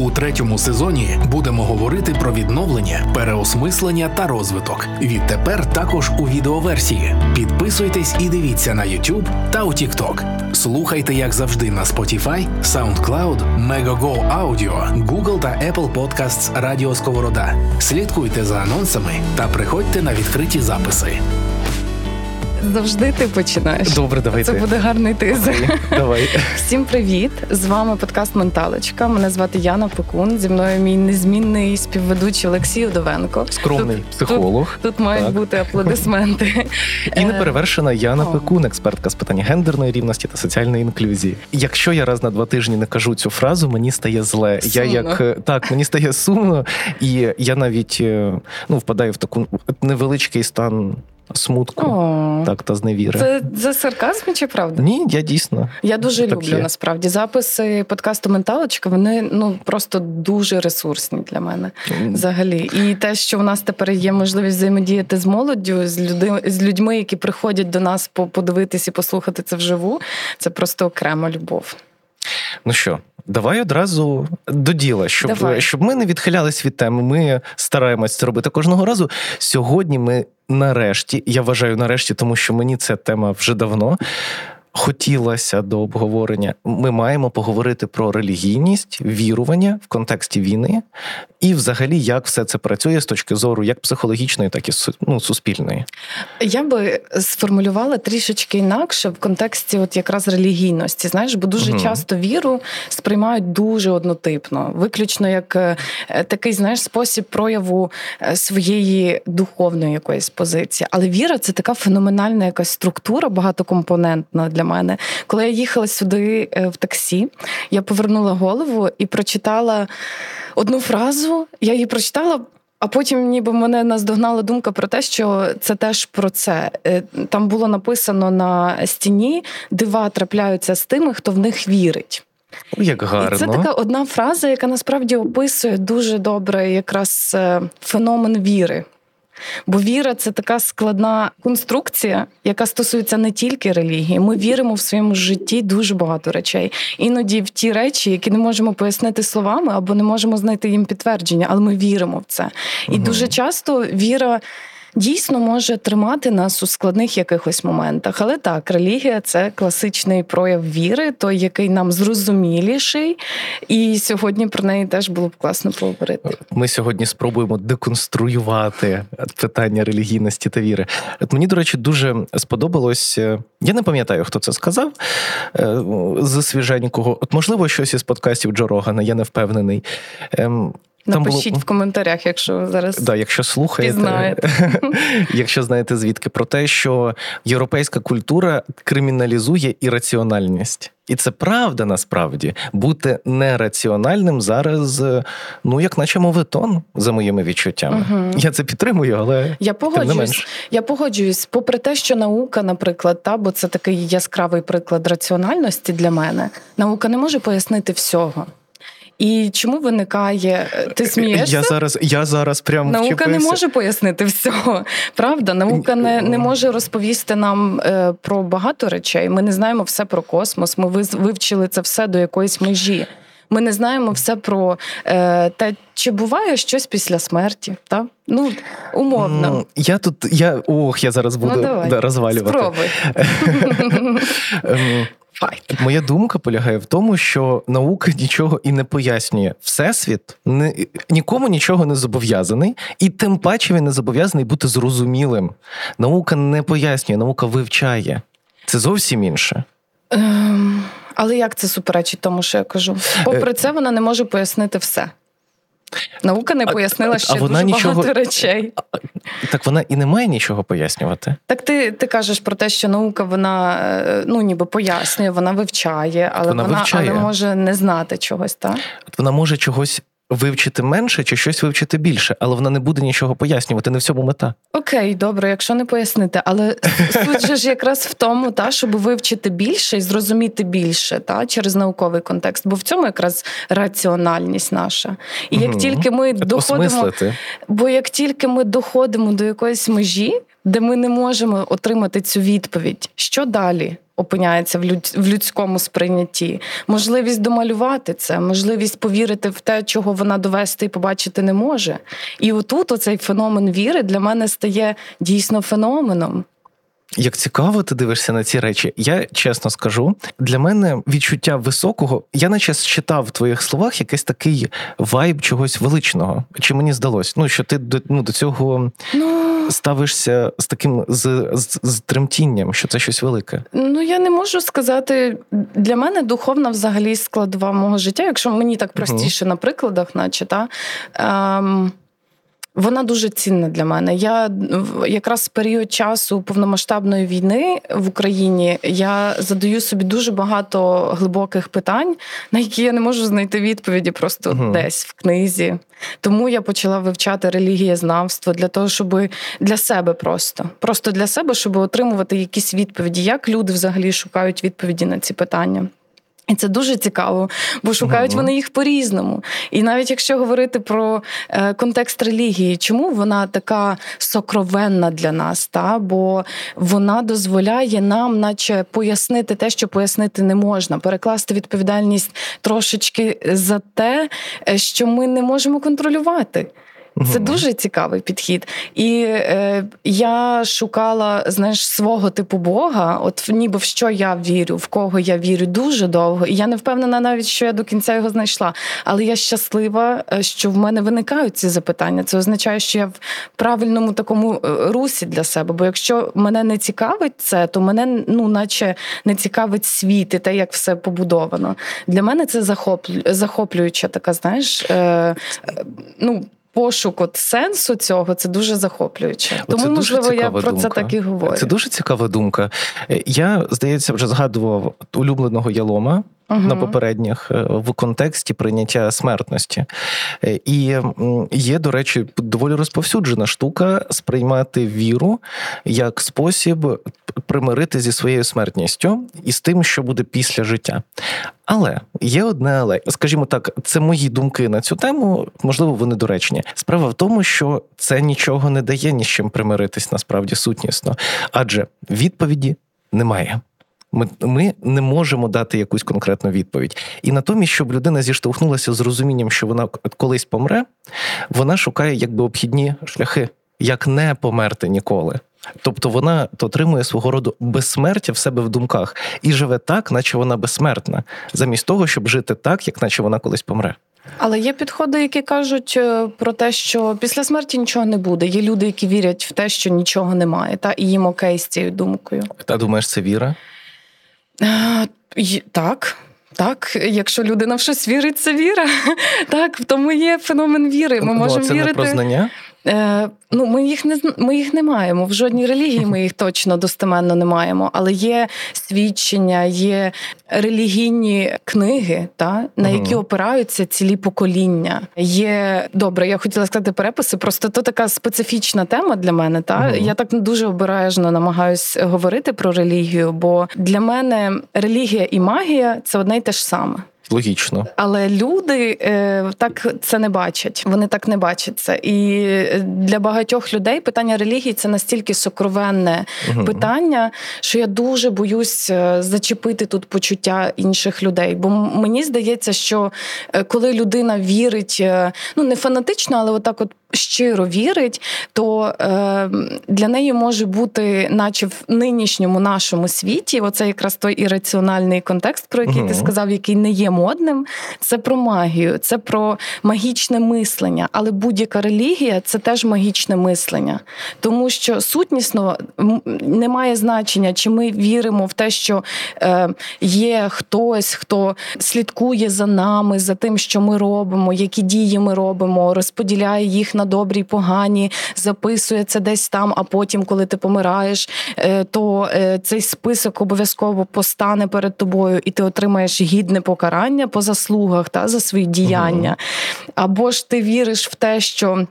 У третьому сезоні будемо говорити про відновлення, переосмислення та розвиток. Відтепер також у відеоверсії. Підписуйтесь і дивіться на YouTube та у TikTok. Слухайте, як завжди, на Spotify, SoundCloud, Megogo Audio, Google та Apple Podcasts Радіо Сковорода. Слідкуйте за анонсами та приходьте на відкриті записи. Завжди ти починаєш. Добре, давай Це ти. буде гарний тизер. Давай. Всім привіт! З вами подкаст Менталочка. Мене звати Яна Пекун. Зі мною мій незмінний співведучий Олексій Удовенко. Скромний Тут- психолог. Тут мають Так. бути аплодисменти. І неперевершена Яна О. Пекун, експертка з питань гендерної рівності та соціальної інклюзії. Якщо я раз на два тижні не кажу цю фразу, мені стає зле. Я як е, так, мені стає сумно, і я навіть е, ну впадаю в таку невеличкий стан смутку, О, так та зневіри. Це за сарказм чи правда? Ні, я дійсно. Я дуже Так люблю є. насправді записи подкасту Менталочка. Вони ну просто дуже ресурсні для мене. Взагалі, і те, що у нас тепер є можливість взаємодіяти з молоддю, з люди з людьми, які приходять до нас подивитись і послухати це вживу, це просто окрема любов. Ну що, давай одразу до діла, щоб, Давай. щоб ми не відхилялись від теми. Ми стараємось це робити кожного разу. Сьогодні ми нарешті, я вважаю нарешті, тому що мені ця тема вже давно. Хотілося до обговорення. Ми маємо поговорити про релігійність, вірування в контексті війни, і взагалі, як все це працює з точки зору як психологічної, так і ну, суспільної. Я би сформулювала трішечки інакше в контексті, от якраз релігійності. Знаєш, бо дуже Мгм. часто віру сприймають дуже однотипно, виключно як е, такий знаєш спосіб прояву е, своєї духовної якоїсь позиції. Але віра це така феноменальна якась структура, багатокомпонентна для мене. Коли я їхала сюди е, в таксі, я повернула голову і прочитала одну фразу. Я її прочитала. А потім ніби мене наздогнала думка про те, що це теж про це. Е, Там було написано на стіні: дива трапляються з тими, хто в них вірить. Як гарно. І це така одна фраза, яка насправді описує дуже добре якраз е, феномен віри. Бо віра це така складна конструкція, яка стосується не тільки релігії. Ми віримо в своєму житті дуже багато речей. Іноді в ті речі, які не можемо пояснити словами або не можемо знайти їм підтвердження, але ми віримо в це. І угу. дуже часто віра. Дійсно може тримати нас у складних якихось моментах, але так, релігія це класичний прояв віри, той, який нам зрозуміліший, і сьогодні про неї теж було б класно поговорити. Ми сьогодні спробуємо деконструювати питання релігійності та віри. От мені, до речі, дуже сподобалось. е, Я не пам'ятаю, хто це сказав е, з свіженького. От, можливо, щось із подкастів Джо Рогана, я не впевнений. Напишіть було- в коментарях, якщо зараз Да, якщо слухаєте, Пізнаєте. якщо знаєте звідки, про те, що європейська культура криміналізує ірраціональність. І це правда насправді бути нераціональним зараз, е, ну як наче моветон, за моїми відчуттями. Мгм. Я це підтримую, але Я погоджуюсь. Я погоджуюсь, попри те, що наука, наприклад, та бо це такий яскравий приклад раціональності для мене. Наука не може пояснити всього. І чому виникає ти смієшся? Я зараз, я зараз прям Наука не може пояснити всього. Правда, наука не, не може розповісти нам е, про багато речей. Ми не знаємо все про космос. Ми вивчили це все до якоїсь межі. Ми не знаємо все про е, те, чи буває щось після смерті. Та? Ну, умовно. Ну, Я тут, я ох, я зараз буду ну, давай. розвалювати. Спробуй. Fight. Моя думка полягає в тому, що наука нічого і не пояснює. Всесвіт не, нікому нічого не зобов'язаний, і тим паче він не зобов'язаний бути зрозумілим. Наука не пояснює, наука вивчає. Це зовсім інше. Ем, але як це суперечить тому, що я кажу? Попри це, вона не може пояснити все. Наука не А- пояснила а ще вона дуже нічого- багато речей. Так вона і не має нічого пояснювати. Так ти, ти кажеш про те, що наука вона е, ну ніби пояснює, вона вивчає, але Вона вона, вивчає. але може не знати чогось, так? От Вона може чогось вивчити менше чи щось вивчити більше, але вона не буде нічого пояснювати. Не в цьому мета. Окей, добре, якщо не пояснити, але суть же ж якраз в тому, та щоб вивчити більше і зрозуміти більше, та через науковий контекст, бо в цьому якраз раціональність наша. І як угу. тільки ми доходимо, Осмислити. бо як тільки ми доходимо до якоїсь межі, де ми не можемо отримати цю відповідь, що далі? Опиняється в людському сприйнятті, можливість домалювати це, можливість повірити в те, чого вона довести і побачити не може. І отут оцей феномен віри для мене стає дійсно феноменом. Як цікаво, ти дивишся на ці речі, я чесно скажу, для мене відчуття високого, я наче читав в твоїх словах якийсь такий вайб чогось величного. Чи мені здалось? Ну що ти до ну, до цього ну... ставишся з таким з, з, з тремтінням, що це щось велике? Ну я не можу сказати. Для мене духовна взагалі складова мого життя, якщо мені так простіше угу. на прикладах, наче та. Ем... Вона дуже цінна для мене. Я якраз в період часу повномасштабної війни в Україні я задаю собі дуже багато глибоких питань, на які я не можу знайти відповіді просто uh десь в книзі. Тому я почала вивчати релігієзнавство для того, щоб для себе просто просто для себе, щоб отримувати якісь відповіді, як люди взагалі шукають відповіді на ці питання. І це дуже цікаво, бо шукають вони їх по-різному. І навіть якщо говорити про е, контекст релігії, чому вона така сокровенна для нас? Та? Бо вона дозволяє нам, наче пояснити те, що пояснити не можна, перекласти відповідальність трошечки за те, е, що ми не можемо контролювати. Це дуже цікавий підхід. І е, я шукала знаєш, свого типу Бога, от ніби в що я вірю, в кого я вірю дуже довго. І я не впевнена навіть, що я до кінця його знайшла. Але я щаслива, е, що в мене виникають ці запитання. Це означає, що я в правильному такому е, русі для себе. Бо якщо мене не цікавить це, то мене ну, наче не цікавить світ і те, як все побудовано. Для мене це захоплю... захоплююча така, знаєш, е, ну пошук от сенсу цього це дуже захоплююче. Тому, дуже можливо, я про думка. це так і говорю. Це дуже цікава думка. Е, я, здається, вже згадував улюбленого ялома. Uh-huh. На попередніх е, в контексті прийняття смертності. Е, і є, до речі, доволі розповсюджена штука сприймати віру як спосіб примирити зі своєю смертністю і з тим, що буде після життя. Але є одне, але скажімо так, це мої думки на цю тему, можливо, вони доречні. Справа в тому, що це нічого не дає ні з чим примиритись насправді сутнісно, адже відповіді немає. Ми ми не можемо дати якусь конкретну відповідь. І натомість, щоб людина зіштовхнулася з розумінням, що вона колись помре, вона шукає якби обхідні шляхи, як не померти ніколи. Тобто вона отримує свого роду безсмертя в себе в думках і живе так, наче вона безсмертна, замість того, щоб жити так, як наче вона колись помре. Але є підходи, які кажуть е, про те, що після смерті нічого не буде. Є люди, які вірять в те, що нічого немає, та і їм окей з цією думкою. Та думаєш, це віра? А, е, так. Так, якщо людина в щось вірить, це віра. Так, тому є феномен віри. Ми можемо ну, це вірити. не про знання? Е, Ну, ми їх не ми їх не маємо. В жодній релігії ми їх точно достеменно не маємо. Але є свідчення, є релігійні книги, та на які опираються цілі покоління. Є добре, я хотіла сказати переписи. Просто то така специфічна тема для мене. Та я так дуже обережно намагаюсь говорити про релігію, бо для мене релігія і магія це одне й те ж саме. Логічно, але люди е, так це не бачать. Вони так не бачать це. І для багатьох людей питання релігії це настільки сокровенне угу. питання, що я дуже боюсь е, зачепити тут почуття інших людей. Бо мені здається, що е, коли людина вірить, е, ну не фанатично, але отак, от щиро вірить, то е, для неї може бути, наче в нинішньому нашому світі, оце якраз той ірраціональний контекст, про який угу. ти сказав, який не є модним. Це про магію, це про магічне мислення. Але будь-яка релігія це теж магічне мислення, тому що сутнісно не має значення, чи ми віримо в те, що е, є хтось, хто слідкує за нами, за тим, що ми робимо, які дії ми робимо, розподіляє їх на на добрі, погані, записує це десь там, а потім, коли ти помираєш, е, то е, цей список обов'язково постане перед тобою, і ти отримаєш гідне покарання по заслугах та за свої діяння. Або ж ти віриш в те, що.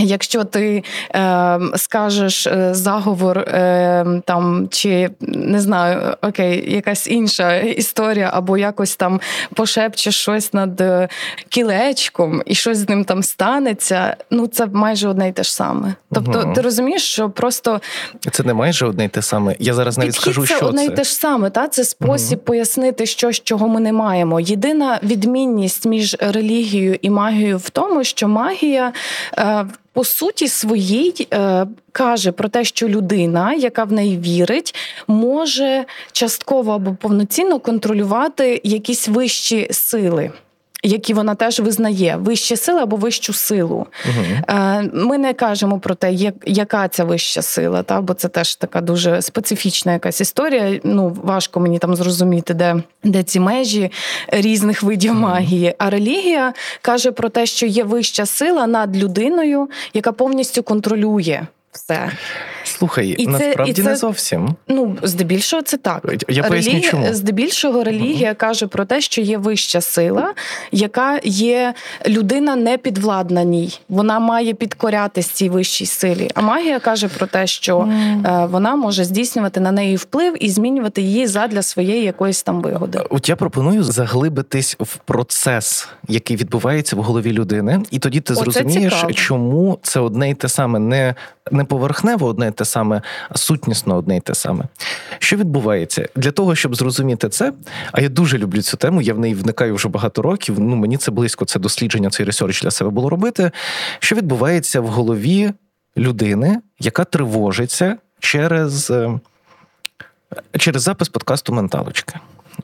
Якщо ти е, скажеш заговор е, там чи не знаю, окей, якась інша історія, або якось там пошепчеш щось над е, кілечком і щось з ним там станеться, ну це майже одне й те ж саме. Тобто, угу. ти розумієш, що просто це не майже одне й те саме. Я зараз навіть скажу, це що одне це. й те ж саме. Та це спосіб угу. пояснити щось, чого ми не маємо. Єдина відмінність між релігією і магією в тому, що магія. Е, по суті своїй е, каже про те, що людина, яка в неї вірить, може частково або повноцінно контролювати якісь вищі сили які вона теж визнає вищі сили або вищу силу. Угу. Ми не кажемо про те, яка ця вища сила, та бо це теж така дуже специфічна якась історія. Ну важко мені там зрозуміти, де де ці межі різних видів угу. магії. А релігія каже про те, що є вища сила над людиною, яка повністю контролює все. Слухай, і насправді це, і це, не зовсім. Ну, здебільшого, це так. Я поясню, Релігія, чому. Здебільшого релігія uh каже про те, що є вища сила, яка є людина не підвладна ній. Вона має підкорятись цій вищій силі. А магія каже про те, що uh вона може здійснювати на неї вплив і змінювати її задля своєї якоїсь там вигоди. От я пропоную заглибитись в процес, який відбувається в голові людини, і тоді ти зрозумієш, чому це одне й те саме не не поверхнево одне те саме, а сутнісно одне й те саме. Що відбувається? Для того, щоб зрозуміти це, а я дуже люблю цю тему, я в неї вникаю вже багато років. Ну, мені це близько, це дослідження, цей ресерч для себе було робити. Що відбувається в голові людини, яка тривожиться через. Е, через запис подкасту Менталочки.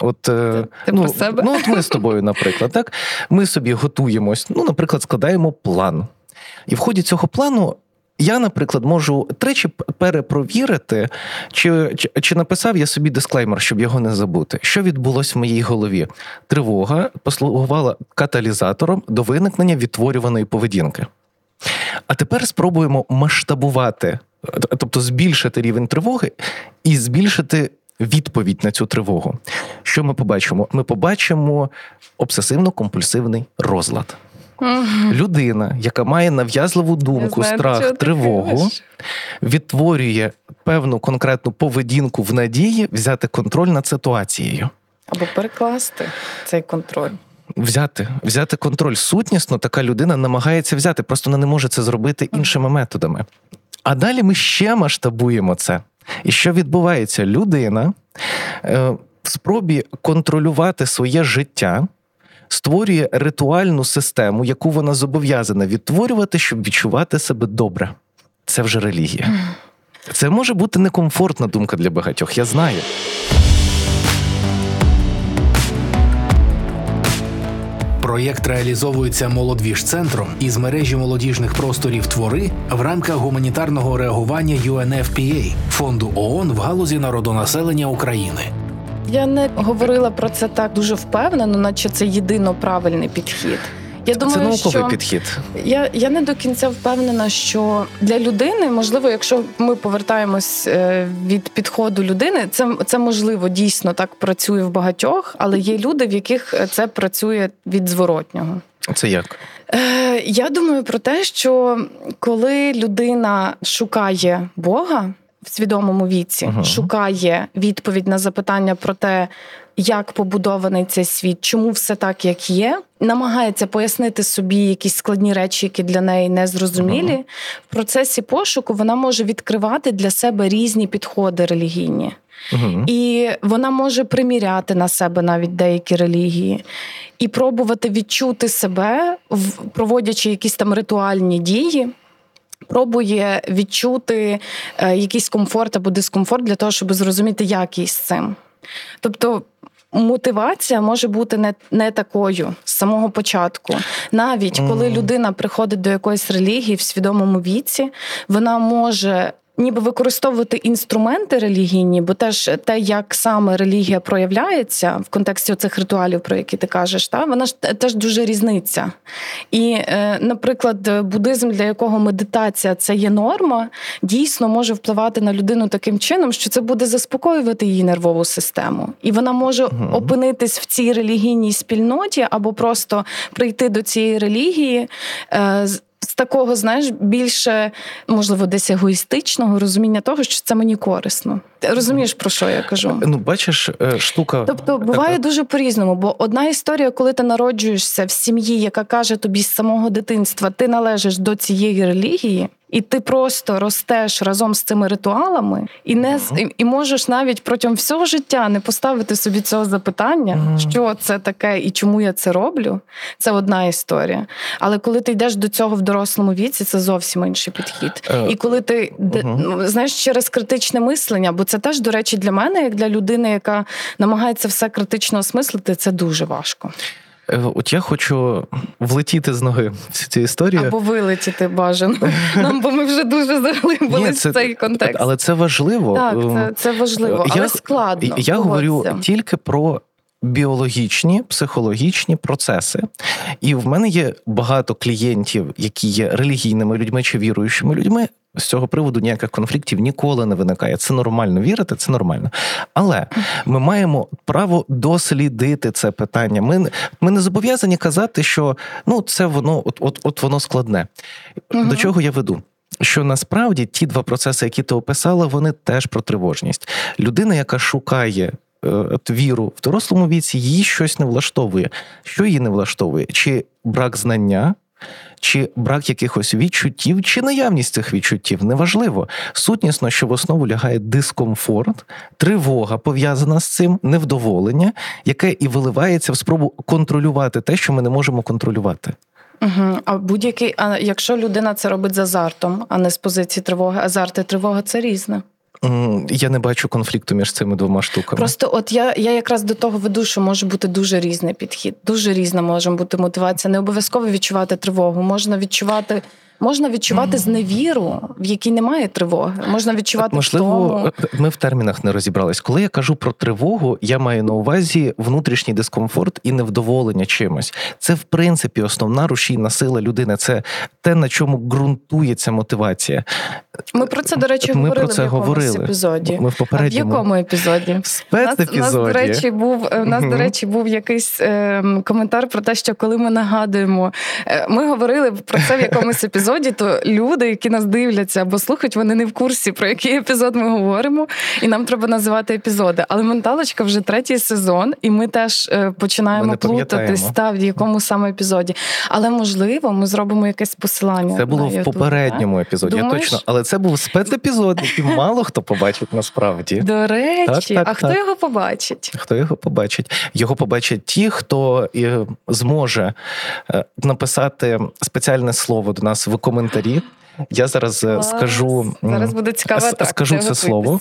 От, е, Ти ну, про себе? ну, от ми з тобою, наприклад, так ми собі готуємось, ну, наприклад, складаємо план. І в ході цього плану я, наприклад, можу тричі перепровірити, чи, чи чи, написав я собі дисклеймер, щоб його не забути. Що відбулося в моїй голові? Тривога послугувала каталізатором до виникнення відтворюваної поведінки. А тепер спробуємо масштабувати, тобто збільшити рівень тривоги і збільшити відповідь на цю тривогу. Що ми побачимо? Ми побачимо обсесивно-компульсивний розлад. Людина, яка має нав'язливу думку, знаю, страх, тривогу, відтворює певну конкретну поведінку в надії взяти контроль над ситуацією. Або перекласти цей контроль. Взяти взяти контроль сутнісно, така людина намагається взяти, просто вона не може це зробити іншими методами. А далі ми ще масштабуємо це. І що відбувається? Людина е, в спробі контролювати своє життя створює ритуальну систему, яку вона зобов'язана відтворювати, щоб відчувати себе добре. Це вже релігія. Це може бути некомфортна думка для багатьох, я знаю. Проєкт реалізовується молодвіж-центром із мережі молодіжних просторів твори в рамках гуманітарного реагування UNFPA – фонду ООН в галузі народонаселення України. Я не говорила про це так дуже впевнено, наче це єдино правильний підхід. Я думаю, це науковий що підхід. Я я не до кінця впевнена, що для людини можливо, якщо ми повертаємось е, від підходу людини, це це можливо дійсно так працює в багатьох, але є люди, в яких це працює від зворотнього. Це як? Е, Я думаю про те, що коли людина шукає Бога в свідомому віці uh шукає відповідь на запитання про те, як побудований цей світ, чому все так, як є, намагається пояснити собі якісь складні речі, які для неї не зрозумілі. uh В процесі пошуку вона може відкривати для себе різні підходи релігійні. uh І вона може приміряти на себе навіть деякі релігії і пробувати відчути себе, проводячи якісь там ритуальні дії. Пробує відчути е, якийсь комфорт або дискомфорт для того, щоб зрозуміти, як їй з цим. Тобто мотивація може бути не не такою з самого початку. Навіть коли людина приходить до якоїсь релігії в свідомому віці, вона може ніби використовувати інструменти релігійні, бо теж те, як саме релігія проявляється в контексті цих ритуалів, про які ти кажеш, та вона ж теж дуже різниця. І, е, наприклад, буддизм, для якого медитація це є норма, дійсно може впливати на людину таким чином, що це буде заспокоювати її нервову систему, і вона може угу. опинитись в цій релігійній спільноті або просто прийти до цієї релігії. Е, такого, знаєш, більше можливо десь егоїстичного розуміння того, що це мені корисно. Ти розумієш, про що я кажу? Ну, бачиш, е, штука. Тобто буває дуже по-різному, бо одна історія, коли ти народжуєшся в сім'ї, яка каже тобі з самого дитинства, ти належиш до цієї релігії. І ти просто ростеш разом з цими ритуалами, і не uh-huh. і можеш навіть протягом всього життя не поставити собі цього запитання, uh-huh. що це таке і чому я це роблю. Це одна історія. Але коли ти йдеш до цього в дорослому віці, це зовсім інший підхід. Uh-huh. І коли ти uh-huh. знаєш через критичне мислення, бо це теж, до речі, для мене, як для людини, яка намагається все критично осмислити, це дуже важко. Е, от я хочу влетіти з ноги всю цю історію. Або вилетіти бажано. Нам, бо ми вже дуже заглибились в цей контекст. Але це важливо. Так, це це важливо, але я, складно. Я говорю тільки про. Біологічні, психологічні процеси, і в мене є багато клієнтів, які є релігійними людьми чи віруючими людьми, з цього приводу ніяких конфліктів ніколи не виникає. Це нормально вірити, це нормально. Але ми маємо право дослідити це питання. Ми ми не зобов'язані казати, що ну це воно от от, от воно складне. Угу. До чого я веду? Що насправді ті два процеси, які ти описала, вони теж про тривожність. Людина, яка шукає е, віру в дорослому віці, її щось не влаштовує. Що її не влаштовує? Чи брак знання? чи брак якихось відчуттів, чи наявність цих відчуттів неважливо. Сутнісно, що в основу лягає дискомфорт, тривога пов'язана з цим, невдоволення, яке і виливається в спробу контролювати те, що ми не можемо контролювати. Угу. А будь-який, а якщо людина це робить з азартом, а не з позиції тривоги, азарт і тривога це різне. Я не бачу конфлікту між цими двома штуками. Просто от я я якраз до того веду, що може бути дуже різний підхід, дуже різна може бути мотивація. Не обов'язково відчувати тривогу, можна відчувати Можна відчувати зневіру, в якій немає тривоги. Можна відчувати можливо. Втому. Ми в термінах не розібрались. Коли я кажу про тривогу, я маю на увазі внутрішній дискомфорт і невдоволення чимось. Це в принципі основна рушійна сила людини. Це те, на чому ґрунтується мотивація. Ми про це до речі ми говорили про це в якомусь говорили. епізоді. Ми в попередньому а в якому епізоді? В спецепізоді. У нас, до речі, був у нас, до речі, був якийсь е, коментар про те, що коли ми нагадуємо, е, ми говорили про це в якомусь епізоді, то люди, які нас дивляться або слухають, вони не в курсі, про який епізод ми говоримо, і нам треба називати епізоди. Але менталочка вже третій сезон, і ми теж е, починаємо плутатись та в якому саме епізоді. Але можливо, ми зробимо якесь посилання. Це було в попередньому епізоді. Я точно, але це був спецепізод, який мало хто побачить насправді. До речі, так, так, а хто так. його побачить? Хто його побачить? Його побачать ті, хто е, зможе е, написати спеціальне слово до нас в коментарі. Я зараз е, Клас. скажу зараз буде цікаво. Скажу це слово.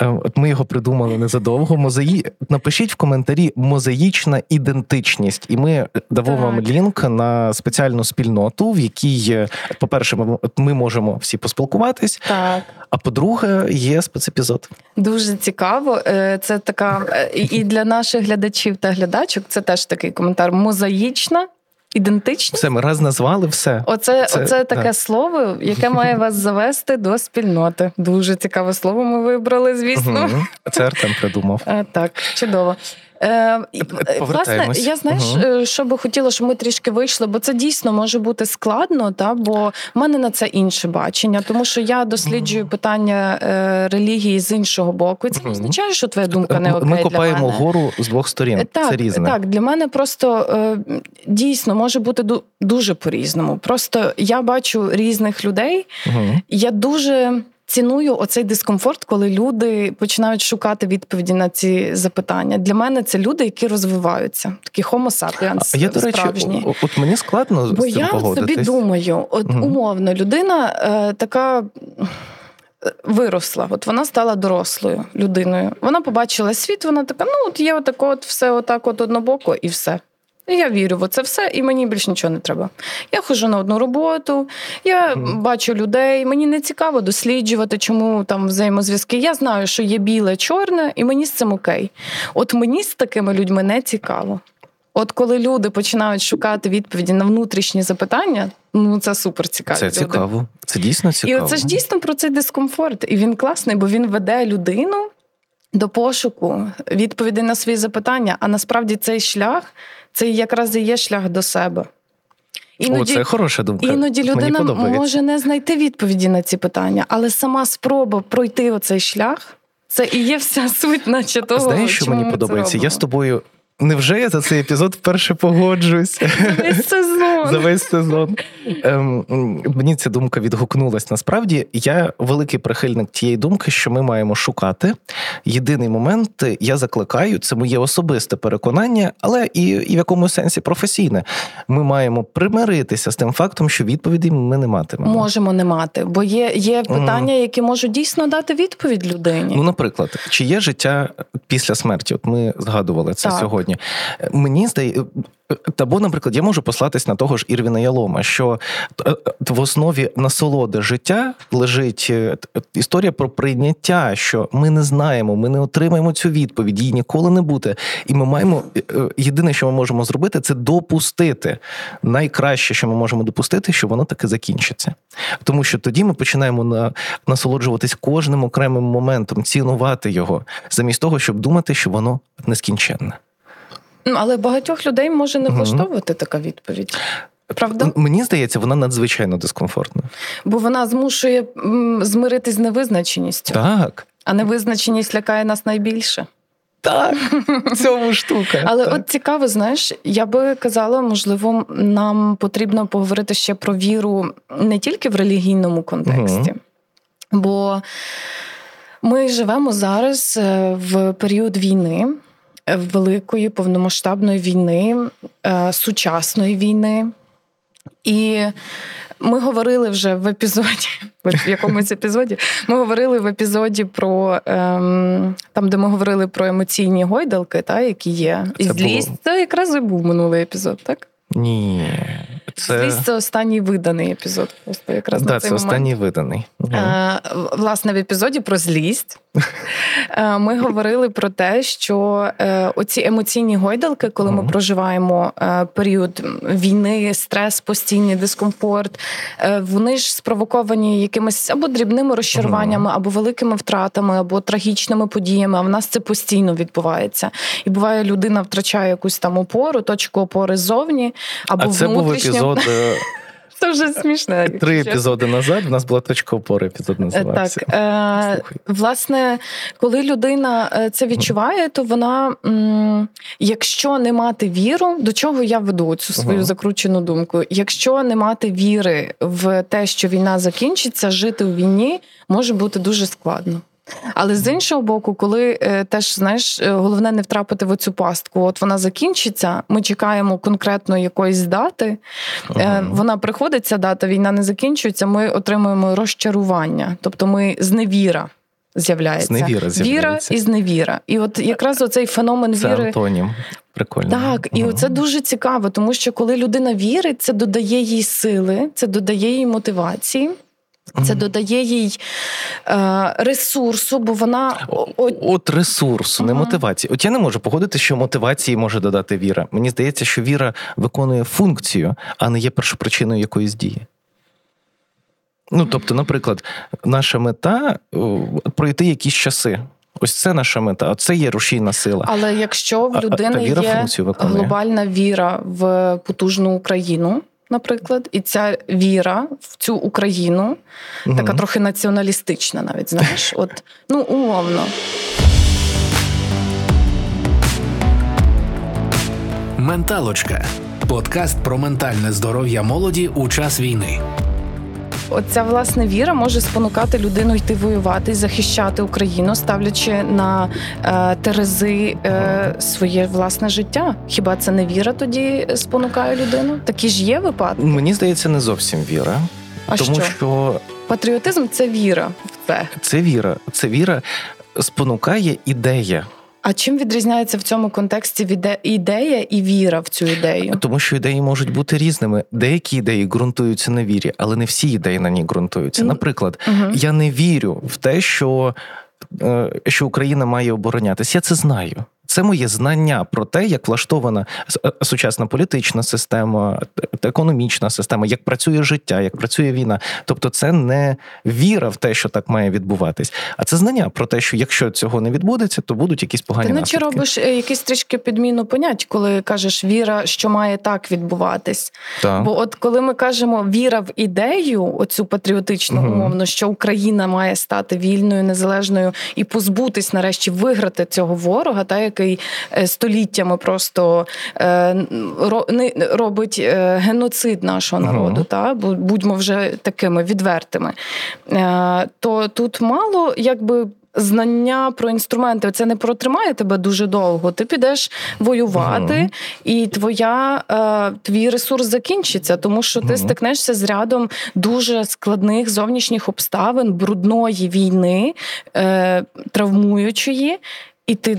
Е, от ми його придумали незадовго. Мозаї... Напишіть в коментарі мозаїчна ідентичність, і ми дамо вам лінк на спеціальну спільноту, в якій, по-перше, ми, ми можемо всі поспілкуватись. Так. А по-друге, є спецепізод. Дуже цікаво. Е, це така і для наших глядачів та глядачок. Це теж такий коментар. Мозаїчна ідентичність. Все, ми раз назвали все. Оце це, оце таке да. слово, яке має вас завести до спільноти. Дуже цікаве слово. Ми вибрали, звісно. Угу. Це Артем придумав. Е, так, чудово. Е, е, власне, я знаєш, угу. що би хотіла, щоб ми трішки вийшли, бо це дійсно може бути складно, та бо в мене на це інше бачення, тому що я досліджую угу. питання е, релігії з іншого боку. І це не означає, що твоя думка не окей Ми копаємо для мене. гору з двох сторін. Так, це різне. Так, для мене просто дійсно може бути дуже по-різному. Просто я бачу різних людей. Угу. Я дуже ціную оцей дискомфорт, коли люди починають шукати відповіді на ці запитання. Для мене це люди, які розвиваються, такі homo sapiens А я, до речі, справжні. от мені складно Бо з цим я погодитись. собі думаю, от угу. умовно, людина е, така. Виросла, от вона стала дорослою людиною. Вона побачила світ, вона така, ну от є отако, от все отак, от однобоко, і все. Я вірю в це все, і мені більш нічого не треба. Я ходжу на одну роботу, я mm. бачу людей. Мені не цікаво досліджувати, чому там взаємозв'язки. Я знаю, що є біле, чорне, і мені з цим окей. От мені з такими людьми не цікаво. От коли люди починають шукати відповіді на внутрішні запитання, ну це супер цікаво. Це люди. цікаво. Це дійсно цікаво. І це ж дійсно про цей дискомфорт. І він класний, бо він веде людину до пошуку відповідей на свої запитання. А насправді цей шлях це якраз і є шлях до себе. Іноді, О, це хороша думка. Іноді людина може не знайти відповіді на ці питання, але сама спроба пройти оцей шлях. Це і є вся суть, наче того. Знаєш, що чому мені подобається? Я з тобою Невже я за цей епізод вперше погоджуюсь? За весь сезон. За весь сезон. Ем, Мені ця думка відгукнулась. Насправді, я великий прихильник тієї думки, що ми маємо шукати. Єдиний момент, я закликаю, це моє особисте переконання, але і, і в якомусь сенсі професійне. Ми маємо примиритися з тим фактом, що відповіді ми не матимемо. Можемо не мати, бо є є питання, які можуть дійсно дати відповідь людині. Ну, наприклад, чи є життя після смерті? От ми згадували це так. сьогодні. Мені здається, або, наприклад, я можу послатись на того ж Ірвіна Ялома, що е, в основі насолоди життя лежить е, історія про прийняття, що ми не знаємо, ми не отримаємо цю відповідь, її ніколи не буде. І ми маємо е, єдине, що ми можемо зробити, це допустити. Найкраще, що ми можемо допустити, що воно таки закінчиться. Тому що тоді ми починаємо на насолоджуватись кожним окремим моментом, цінувати його, замість того, щоб думати, що воно нескінченне. Ну, але багатьох людей може не влаштовувати угу. така відповідь. Правда? Мені здається, вона надзвичайно дискомфортна. Бо вона змушує змиритись з невизначеністю. Так. А невизначеність лякає нас найбільше. Так, цьому штука. Але так. от цікаво, знаєш, я би казала, можливо, нам потрібно поговорити ще про віру не тільки в релігійному контексті, угу. бо ми живемо зараз е, в період війни великої повномасштабної війни, е, сучасної війни. І ми говорили вже в епізоді, в якомусь епізоді, ми говорили в епізоді про ем, там, де ми говорили про емоційні гойдалки, та, які є. І злість. Це якраз і був минулий епізод, так? Ні. Це... Злість це останній виданий епізод. Просто якраз да, на цей це останній виданий. Угу. Власне, в епізоді про злість е, ми говорили про те, що е, оці емоційні гойдалки, коли ми проживаємо період війни, стрес, постійний дискомфорт, вони ж спровоковані якимись або дрібними розчаруваннями, або великими втратами, або трагічними подіями. А в нас це постійно відбувається. І буває, людина втрачає якусь там опору, точку опори ззовні, або а це був епізод. Е, це вже смішно. Три епізоди назад в нас була точка опори. Епізод називався. Так, е, власне, коли людина е, це відчуває, то вона, якщо не мати віру, до чого я веду цю свою uh закручену думку? Якщо не мати віри в те, що війна закінчиться, жити у війні може бути дуже складно. Але з іншого боку, коли е, теж знаєш, е, головне не втрапити в оцю пастку. От вона закінчиться, ми чекаємо конкретно якоїсь дати. Е, ага. Вона приходить, ця дата, війна не закінчується. Ми отримуємо розчарування, тобто ми зневіра. З'являється зневіра з'являється. віра і зневіра. І от якраз оцей феномен це віри антонім. Прикольно. Так, і це дуже цікаво, тому що коли людина вірить, це додає їй сили, це додає їй мотивації. Це додає їй е, ресурсу, бо вона от, от ресурсу, не мотивації. От я не можу погодити, що мотивації може додати віра. Мені здається, що віра виконує функцію, а не є першопричиною якоїсь дії. Ну, тобто, наприклад, наша мета пройти якісь часи. Ось це наша мета, це є рушійна сила. Але якщо в людини є глобальна віра в потужну Україну, наприклад, і ця віра в цю Україну, угу. така трохи націоналістична, навіть знаєш, от ну умовно. Менталочка подкаст про ментальне здоров'я молоді у час війни. Оця власне віра може спонукати людину йти воювати, захищати Україну, ставлячи на е, терези е, своє власне життя. Хіба це не віра тоді спонукає людину? Такі ж є випадки? Мені здається, не зовсім віра, а тому що? що патріотизм це віра в це. Це віра. Це віра спонукає ідея. А чим відрізняється в цьому контексті ідея і віра в цю ідею? Тому що ідеї можуть бути різними. Деякі ідеї ґрунтуються на вірі, але не всі ідеї на ній ґрунтуються. Наприклад, угу. я не вірю в те, що, е, що Україна має оборонятися. Я це знаю. Це моє знання про те, як влаштована е, сучасна політична система, економічна система, як працює життя, як працює війна. Тобто, це не віра в те, що так має відбуватись, а це знання про те, що якщо цього не відбудеться, то будуть якісь погані Ти. Ти робиш е, якісь трішки підміну понять, коли кажеш віра, що має так відбуватись. Так. Бо от коли ми кажемо віра в ідею, оцю патріотичну угу. умовно, що Україна має стати вільною, незалежною і позбутись нарешті виграти цього ворога, та як який е, століттями просто е, робить е, геноцид нашого народу, uh та будьмо вже такими відвертими, то тут мало якби. Знання про інструменти це не протримає тебе дуже довго. Ти підеш воювати, uh-huh. і твоя е, твій ресурс закінчиться, тому що ти uh-huh. стикнешся з рядом дуже складних зовнішніх обставин, брудної війни, е, травмуючої. І ти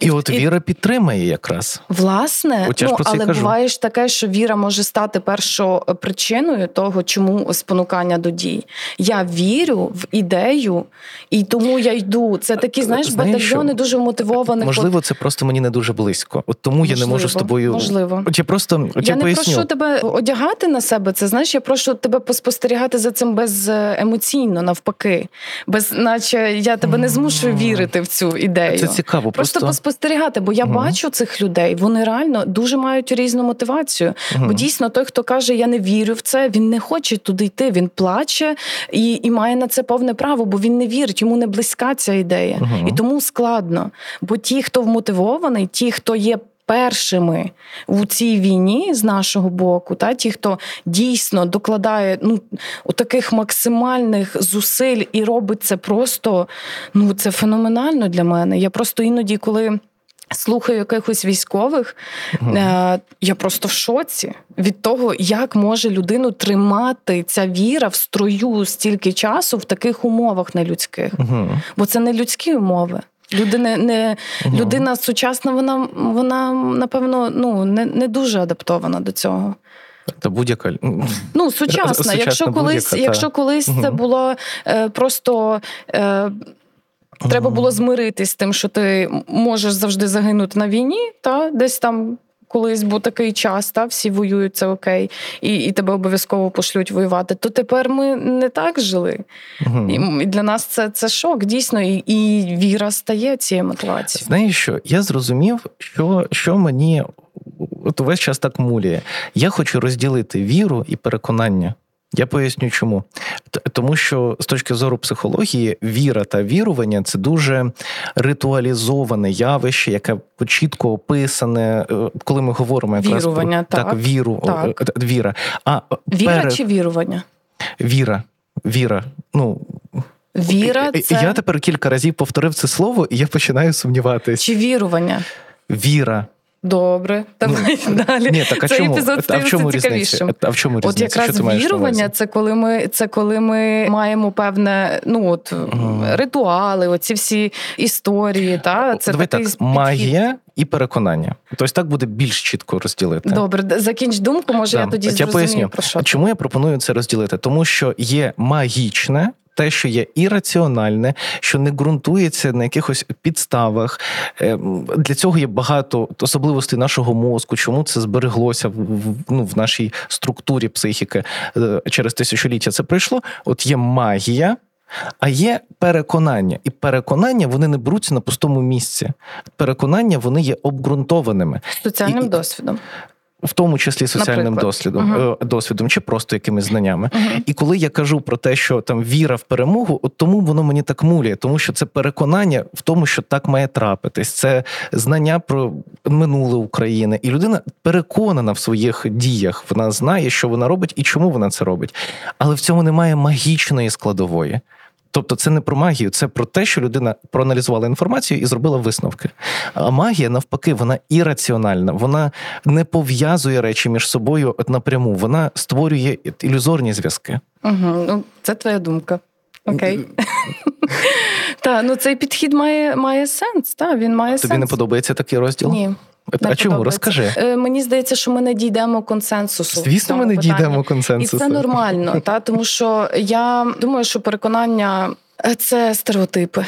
і от і... віра підтримає якраз власне. От ну, але кажу. буває ж таке, що віра може стати першою причиною того, чому спонукання до дій. Я вірю в ідею, і тому я йду. Це такі, знаєш, знаєш батальйони що? дуже мотивованих. Можливо, це просто мені не дуже близько. От тому можливо, я не можу з тобою. Можливо, От я просто от я, я не поясню. прошу тебе одягати на себе. Це знаєш, я прошу тебе поспостерігати за цим беземоційно, навпаки, без, наче я тебе не змушую вірити в цю ідею. Це цікаво. Просто, просто поспостерігати, бо я угу. бачу цих людей, вони реально дуже мають різну мотивацію. Угу. Бо дійсно той, хто каже, я не вірю в це, він не хоче туди йти. Він плаче і і має на це повне право, бо він не вірить, йому не близька ця ідея. Угу. І тому складно. Бо ті, хто вмотивований, ті, хто є. Першими у цій війні з нашого боку, та ті, хто дійсно докладає ну у таких максимальних зусиль і робить це просто ну це феноменально для мене. Я просто іноді, коли. Слухаю якихось військових, uh я просто в шоці від того, як може людину тримати ця віра в строю стільки часу в таких умовах нелюдських. Бо це не людські умови. Людина не uh людина сучасна, вона вона напевно ну не не дуже адаптована до цього. Та будь-яка ну сучасна. сучасна якщо колись, якщо колись це було е, просто. Е, Треба було змиритись з тим, що ти можеш завжди загинути на війні, та десь там. Колись був такий час, та всі воюють, це окей, і і тебе обов'язково пошлють воювати. То тепер ми не так жили. Угу. І для нас це це шок, дійсно, і і віра стає цією мотивацією. Знаєш що? Я зрозумів, що що мені от увесь час так муліє. Я хочу розділити віру і переконання. Я поясню, чому тому, що з точки зору психології, віра та вірування це дуже ритуалізоване явище, яке чітко описане, е, коли ми говоримо якраз Вірування, про так, так віру, так. Е, віра. А віра пере... чи вірування? Віра, віра. Ну віра. Це... Я тепер кілька разів повторив це слово, і я починаю сумніватися. Чи вірування? Віра. Добре, давай ну, далі. Ні, так а Цей чому? епізод а в чому цікавішим. А в чому різниця? От якраз Що вірування це коли ми це коли ми маємо певне ну от uh ритуали, оці всі історії. Та це Давай такий так, магія і переконання. Тобто так буде більш чітко розділити. Добре, закінч думку. Може, да. я тоді зрозумію, я поясню. про що. Чому я пропоную це розділити? Тому що є магічне те, що є ірраціональне, що не ґрунтується на якихось підставах. Ем, для цього є багато особливостей нашого мозку, чому це збереглося в ну, в нашій структурі психіки е, через тисячоліття. Це пройшло. От є магія. А є переконання, і переконання вони не беруться на пустому місці. Переконання вони є обґрунтованими соціальним і, досвідом в тому числі соціальним дослідом, uh-huh. досвідом чи просто якимись знаннями. Uh-huh. І коли я кажу про те, що там віра в перемогу, от тому воно мені так мулює, тому що це переконання в тому, що так має трапитись. Це знання про минуле України, і людина переконана в своїх діях. Вона знає, що вона робить і чому вона це робить. Але в цьому немає магічної складової. Тобто це не про магію, це про те, що людина проаналізувала інформацію і зробила висновки. А магія, навпаки, вона ірраціональна, вона не пов'язує речі між собою напряму, вона створює ілюзорні зв'язки. Угу, Ну, Це твоя думка. Окей. Так, ну цей підхід має має сенс. Та, він має Тобі сенс. не подобається такий розділ? Ні. А не чому? Розкажи. Е, Мені здається, що ми не дійдемо консенсусу. Звісно, ми не питанні. дійдемо консенсусу. І це нормально, та тому що я думаю, що переконання е, це стереотипи.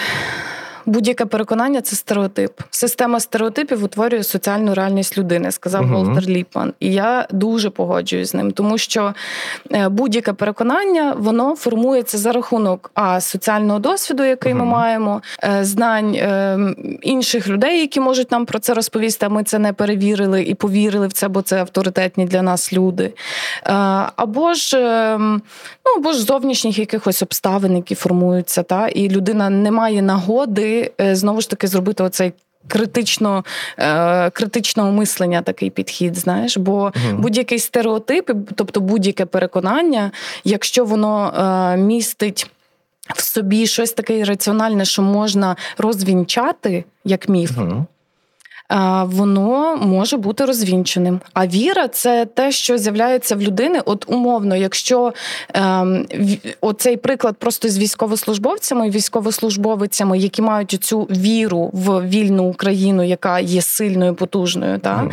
Будь-яке переконання це стереотип. Система стереотипів утворює соціальну реальність людини, сказав Мгм. Волтер Ліпман. І я дуже погоджуюсь з ним, тому що е, будь-яке переконання воно формується за рахунок а соціального досвіду, який ми маємо, е, знань е, інших людей, які можуть нам про це розповісти. А ми це не перевірили і повірили в це, бо це авторитетні для нас люди. Е, Або ж е, ну або ж зовнішніх якихось обставин, які формуються, та і людина не має нагоди е, знову ж таки зробити оцей. Критично е, критичного мислення такий підхід, знаєш, бо Мгм. будь-який стереотип, тобто будь-яке переконання, якщо воно е, містить в собі щось таке раціональне, що можна розвінчати як міф, Мгм. А, воно може бути розвінченим. А віра це те, що з'являється в людини. От умовно, якщо ем, оцей приклад просто з військовослужбовцями і військовослужбовицями, які мають цю віру в вільну Україну, яка є сильною, потужною, та?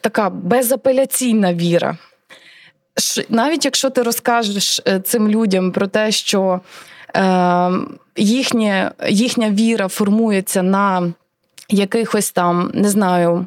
Така безапеляційна віра. Навіть якщо ти розкажеш е, цим людям про те, що е, їхнє, їхня віра формується на якихось там, не знаю,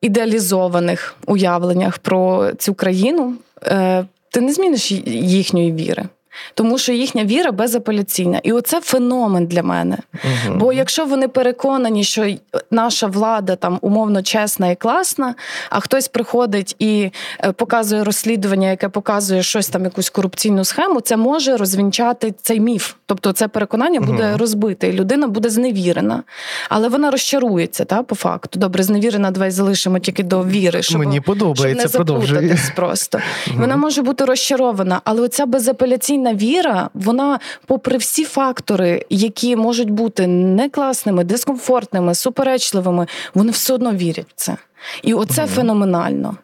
ідеалізованих уявленнях про цю країну, е, ти не зміниш їхньої віри. Тому що їхня віра безапеляційна. І оце феномен для мене. Мгм. Бо якщо вони переконані, що наша влада там умовно чесна і класна, а хтось приходить і е, показує розслідування, яке показує щось там, якусь корупційну схему, це може розвінчати цей міф. Тобто це переконання буде Мгм. розбите, і людина буде зневірена. Але вона розчарується, та по факту. Добре, зневірена, давай залишимо тільки до віри. Щоб, Мені щоб подобається, не продовжуй. заплутатись просто. Вона може бути розчарована, але оця безапеляційна віра, вона, попри всі фактори, які можуть бути некласними, дискомфортними, суперечливими, вони все одно вірять в це. І оце Мгм. феноменально.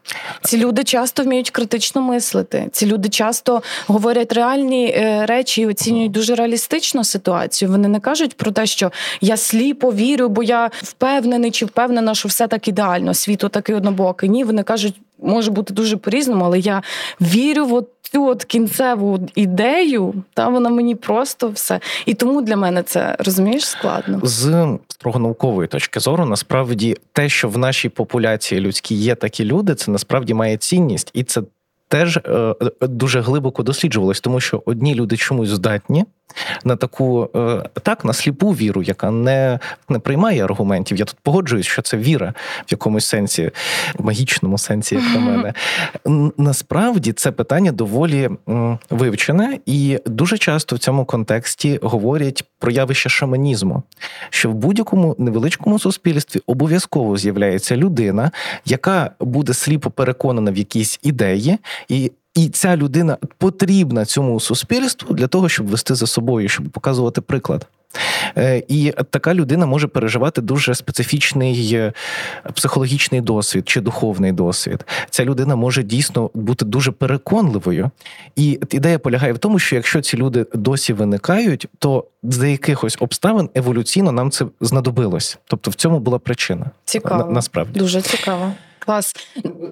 Ці люди часто вміють критично мислити. Ці люди часто говорять реальні е, речі і оцінюють дуже реалістично ситуацію. Вони не кажуть про те, що я сліпо вірю, бо я впевнений чи впевнена, що все так ідеально, світ такий однобокий. Ні, вони кажуть, може бути дуже по-різному, але я вірю в цю от кінцеву ідею, та вона мені просто все. І тому для мене це розумієш складно. З строго наукової точки зору, насправді, те, що в нашій популяції людській є такі люди, це насправді має цінність, і це теж е, дуже глибоко досліджувалось, тому що одні люди чомусь здатні на таку е, так на сліпу віру, яка не, не приймає аргументів. Я тут погоджуюсь, що це віра в якомусь сенсі, в магічному сенсі, як на мене. Насправді це питання доволі вивчене, і дуже часто в цьому контексті говорять про явище шаманізму, що в будь-якому невеличкому суспільстві обов'язково з'являється людина, яка буде сліпо переконана в якійсь ідеї, і і ця людина потрібна цьому суспільству для того, щоб вести за собою, щоб показувати приклад. Е, І така людина може переживати дуже специфічний е, психологічний досвід чи духовний досвід. Ця людина може дійсно бути дуже переконливою. І ідея полягає в тому, що якщо ці люди досі виникають, то за якихось обставин еволюційно нам це знадобилось. Тобто в цьому була причина. Цікаво. На- насправді. Дуже цікаво. Клас.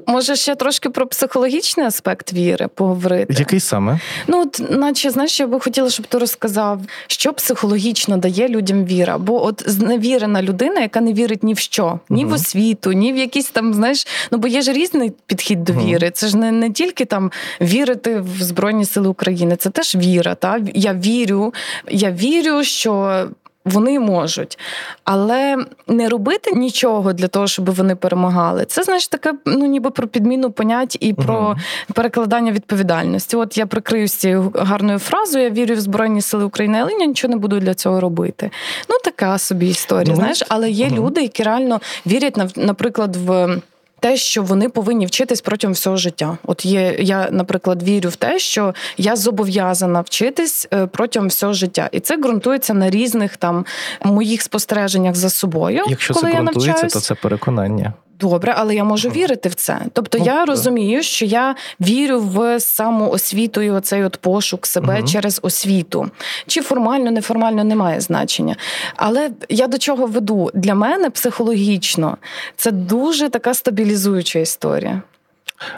Може, ще трошки про психологічний аспект віри поговорити? Який саме? Ну, от, наче, знаєш, я би хотіла, щоб ти розказав, що психологічно дає людям віра. Бо от зневірена людина, яка не вірить ні в що, ні в освіту, ні в якісь там, знаєш, ну бо є ж різний підхід до віри. Це ж не, не тільки там вірити в Збройні Сили України, це теж віра. Та? Я вірю, я вірю, що. Вони можуть, але не робити нічого для того, щоб вони перемагали. Це знаєш таке, ну ніби про підміну понять і про Мгм. перекладання відповідальності. От я прикриюсь цією гарною фразою. Я вірю в Збройні Сили України, але я нічого не буду для цього робити. Ну така собі історія. Ну, знаєш, але є мгм. люди, які реально вірять наприклад, в. Те, що вони повинні вчитись протягом всього життя. От є, я, наприклад, вірю в те, що я зобов'язана вчитись е, протягом всього життя, і це ґрунтується на різних там моїх спостереженнях за собою. Якщо коли це я ґрунтується, навчаюсь. то це переконання. Добре, але я можу вірити в це. Тобто ну, я розумію, що я вірю в самоосвіту і оцей от пошук себе угу. через освіту. Чи формально, неформально немає значення. Але я до чого веду? Для мене психологічно це дуже така стабілізуюча історія.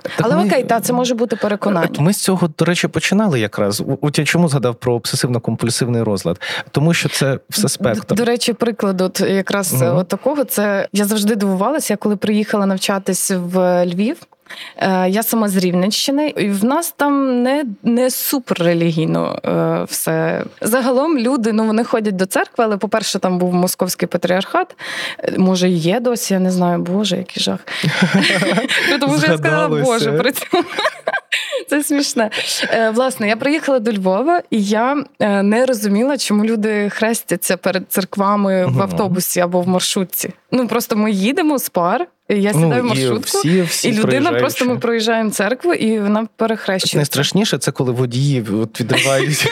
Так Але ми, окей, та це може бути переконання. Ми з цього, до речі, починали якраз. От я чому згадав про обсесивно-компульсивний розлад? Тому що це все спектр. До, до речі, приклад от якраз угу. от такого, це я завжди дивувалася, коли приїхала навчатись в Львів. Е, я сама з Рівненщини, і в нас там не не супер релігійно е, все. Загалом люди ну вони ходять до церкви, але, по-перше, там був московський патріархат. Е, може, є досі, я не знаю, Боже, який жах. Тому що я сказала, Боже, при цьому. Це смішне. Власне, я приїхала до Львова, і я не розуміла, чому люди хрестяться перед церквами в автобусі або в маршрутці. Ну просто ми їдемо з пар. Я сідаю ну, в маршрутку, і, всі, всі і людина просто ми проїжджаємо церкву, і вона перехрещується. Найстрашніше це коли водії от відривають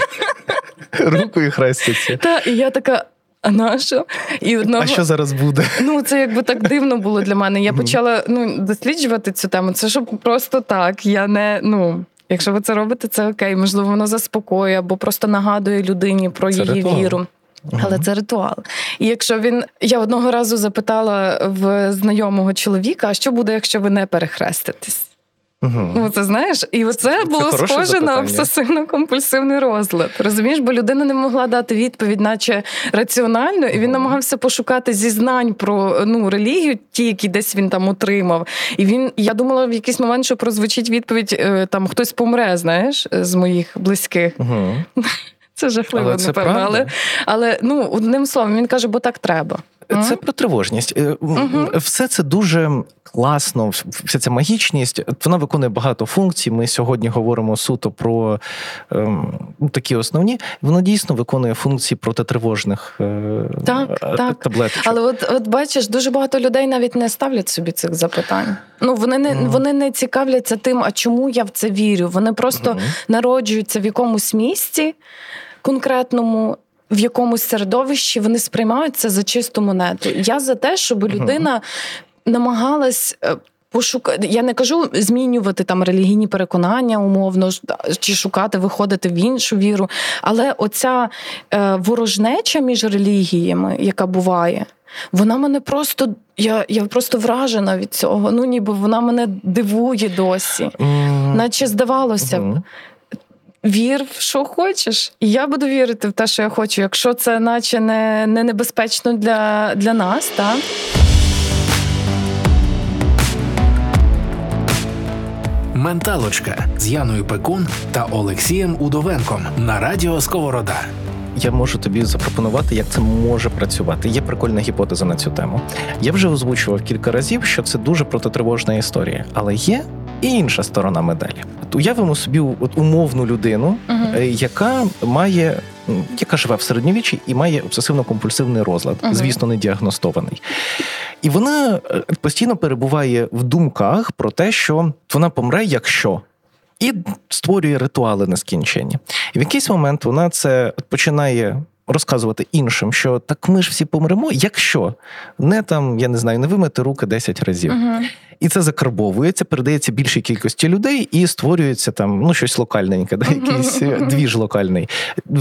руку і хрестяться. Так, і я така. А на що? І одного... А що зараз буде? Ну, це якби так дивно було для мене. Я почала ну, досліджувати цю тему. Це щоб просто так. Я не ну. Якщо ви це робите, це окей. Можливо, воно заспокоює або просто нагадує людині про це її ритуал. віру. Але це ритуал. І якщо він. Я одного разу запитала в знайомого чоловіка, а що буде, якщо ви не перехреститесь? Угу. Ну, це знаєш, і оце було схоже запитання. на обсесивно-компульсивний розлад. Розумієш, бо людина не могла дати відповідь, наче раціонально, і він намагався пошукати зізнань про ну релігію, ті, які десь він там отримав. І він, я думала, в якийсь момент, що прозвучить відповідь: е, там хтось помре, знаєш, з моїх близьких. Угу. Це жахливо, але напевно. Це але але ну одним словом, він каже, бо так треба. Це mm про тривожність. mm Все це дуже класно, вся ця магічність. Вона виконує багато функцій. Ми сьогодні говоримо суто про ем, такі основні. Вона дійсно виконує функції протитривожних е, так, так. таблеток. Але от от бачиш, дуже багато людей навіть не ставлять собі цих запитань. Ну вони не mm вони не цікавляться тим, а чому я в це вірю. Вони просто народжуються в якомусь місці конкретному. В якомусь середовищі вони сприймають це за чисту монету. Я за те, щоб людина намагалась е, пошукати. Я не кажу змінювати там релігійні переконання умовно чи шукати, виходити в іншу віру. Але оця е, ворожнеча між релігіями, яка буває. Вона мене просто, я я просто вражена від цього. Ну ніби вона мене дивує досі, наче здавалося б, Вір в що хочеш, і я буду вірити в те, що я хочу, якщо це наче не не небезпечно для, для нас, так? Менталочка з Яною Пекун та Олексієм Удовенком на радіо Сковорода. Я можу тобі запропонувати, як це може працювати. Є прикольна гіпотеза на цю тему. Я вже озвучував кілька разів, що це дуже протитривожна історія, але є і інша сторона медалі. От уявимо собі от умовну людину, uh яка має. Яка живе в середньовіччі і має обсесивно-компульсивний розлад, uh-huh. звісно, не діагностований. І вона е, постійно перебуває в думках про те, що вона помре, якщо. І створює ритуали нескінченні. І в якийсь момент вона це починає розказувати іншим, що так ми ж всі помремо, якщо не там, я не знаю, не вимити руки 10 разів. Uh-huh. І це закарбовується, передається більшій кількості людей, і створюється там ну щось локальненьке, да, якийсь uh-huh. двіж локальний.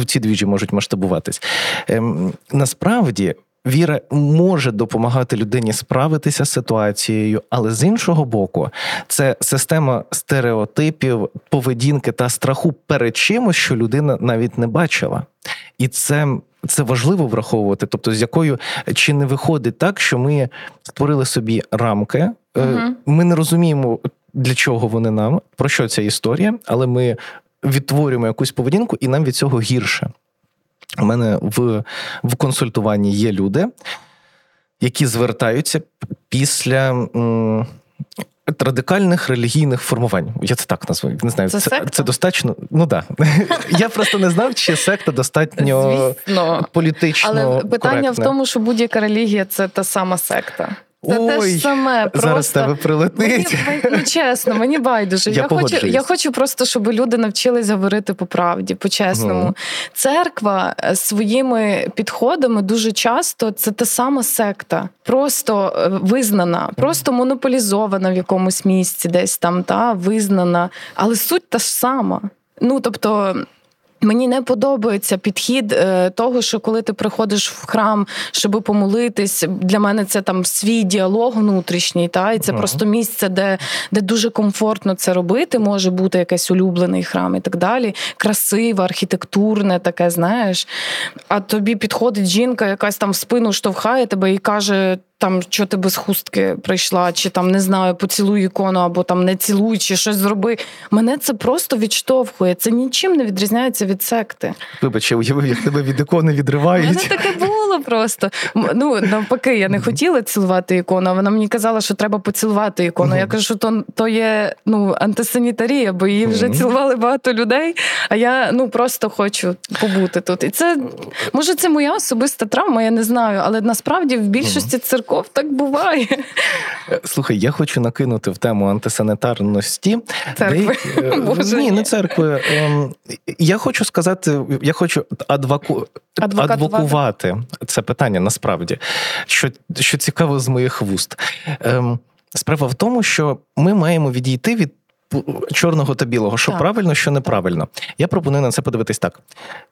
Ці двіжі можуть масштабуватись. Ем, Насправді. Віра може допомагати людині справитися з ситуацією, але з іншого боку, це система стереотипів, поведінки та страху перед чимось, що людина навіть не бачила. І це це важливо враховувати, тобто з якою чи не виходить так, що ми створили собі рамки, угу. ми не розуміємо, для чого вони нам, про що ця історія, але ми відтворюємо якусь поведінку, і нам від цього гірше. У мене в, в консультуванні є люди, які звертаються після. М- Радикальних релігійних формувань. Я це так назву. Не знаю, це це, це достатньо. Ну да. Я просто не знав, чи секта достатньо Звісно. політично. Але питання коректне. в тому, що будь-яка релігія це та сама секта. Це Ой, те ж саме. Просто... Зараз тебе прилетить. Мені, ну чесно, мені байдуже. Я Я, хочу, я хочу просто, щоб люди навчились говорити по правді, по-чесному. Мгм. Церква е, своїми підходами дуже часто це та сама секта, просто е, визнана, просто монополізована в якомусь місці, десь там та визнана, але суть та ж сама. Ну тобто. Мені не подобається підхід е, того, що коли ти приходиш в храм, щоб помолитись, для мене це там свій діалог внутрішній, та і це Ага. просто місце, де, де дуже комфортно це робити. Може бути якийсь улюблений храм і так далі. Красиве, архітектурне, таке, знаєш. А тобі підходить жінка, якась там в спину штовхає тебе і каже. Там, що ти без хустки прийшла, чи там не знаю, поцілуй ікону, або там не цілуй, чи щось зроби. Мене це просто відштовхує. Це нічим не відрізняється від секти. Вибач, я уявив, як тебе від ікони У мене відривають. таке було просто. Ну навпаки, я не хотіла цілувати ікону. а Вона мені казала, що треба поцілувати ікону. Я кажу, що то, то є ну антисанітарія, бо її вже цілували багато людей. А я ну просто хочу побути тут. І це може це моя особиста травма, я не знаю. Але насправді в більшості церков так буває. Е, Слухай, я хочу накинути в тему антисанітарності. Церкви. Де- е, Боже, ні, ні. не церкви. Ем, Я хочу сказати, я хочу адвоку... Адвокатувати. адвокувати це питання насправді, що, що цікаво з моїх вуст. Ем, Справа в тому, що ми маємо відійти від чорного та білого, що Так. правильно, що неправильно. Я пропоную на це подивитись так: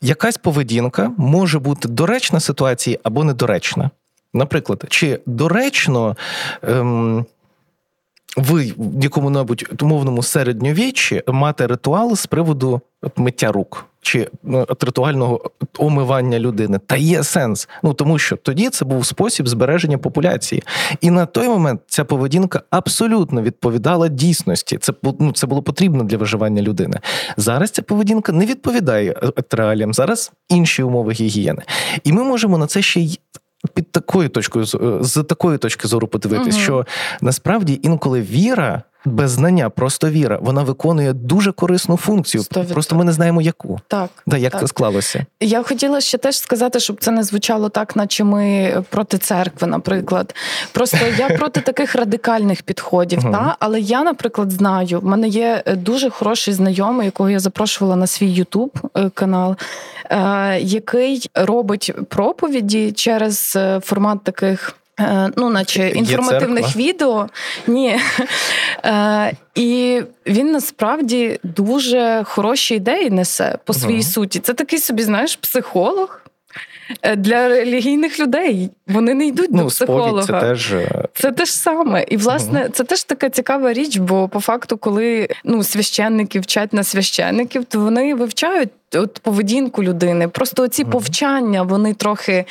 якась поведінка може бути доречна ситуації або недоречна. Наприклад, чи доречно ем, ви в якому-небудь умовному середньовіччі мати ритуал з приводу миття рук чи ну, от, ритуального омивання людини? Та є сенс. Ну тому що тоді це був спосіб збереження популяції. І на той момент ця поведінка абсолютно відповідала дійсності. Це ну, це було потрібно для виживання людини. Зараз ця поведінка не відповідає е, реаліям. Зараз інші умови гігієни. І ми можемо на це ще й. Під такою точкою з- е, такої точки зору подивитись, угу. що насправді інколи віра без знання, просто віра, вона виконує дуже корисну функцію. Сто відсотків. Просто ми не знаємо яку. Так. Да, як Так. це склалося? Я хотіла ще теж сказати, щоб це не звучало так, наче ми проти церкви, наприклад. Просто я проти таких радикальних підходів. Та? Але я, наприклад, знаю, в мене є е, дуже хороший знайомий, якого я запрошувала на свій Ютуб канал, е, який робить проповіді через е, формат таких. Е, Ну, наче інформативних відео. Ні. Е, і він насправді дуже хороші ідеї несе по своїй суті. Це такий собі, знаєш, психолог для релігійних людей. Вони не йдуть до Ну, психолога. сповідь це теж е, Це те ж саме. І власне це теж така цікава річ, бо по факту, коли ну священники вчать на священників, то вони вивчають. От поведінку людини, просто ці повчання вони трохи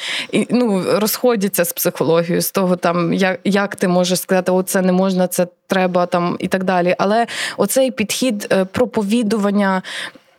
ну, розходяться з психологією, з того, там як, як ти можеш сказати, оце не можна, це треба там і так далі. Але оцей підхід е, проповідування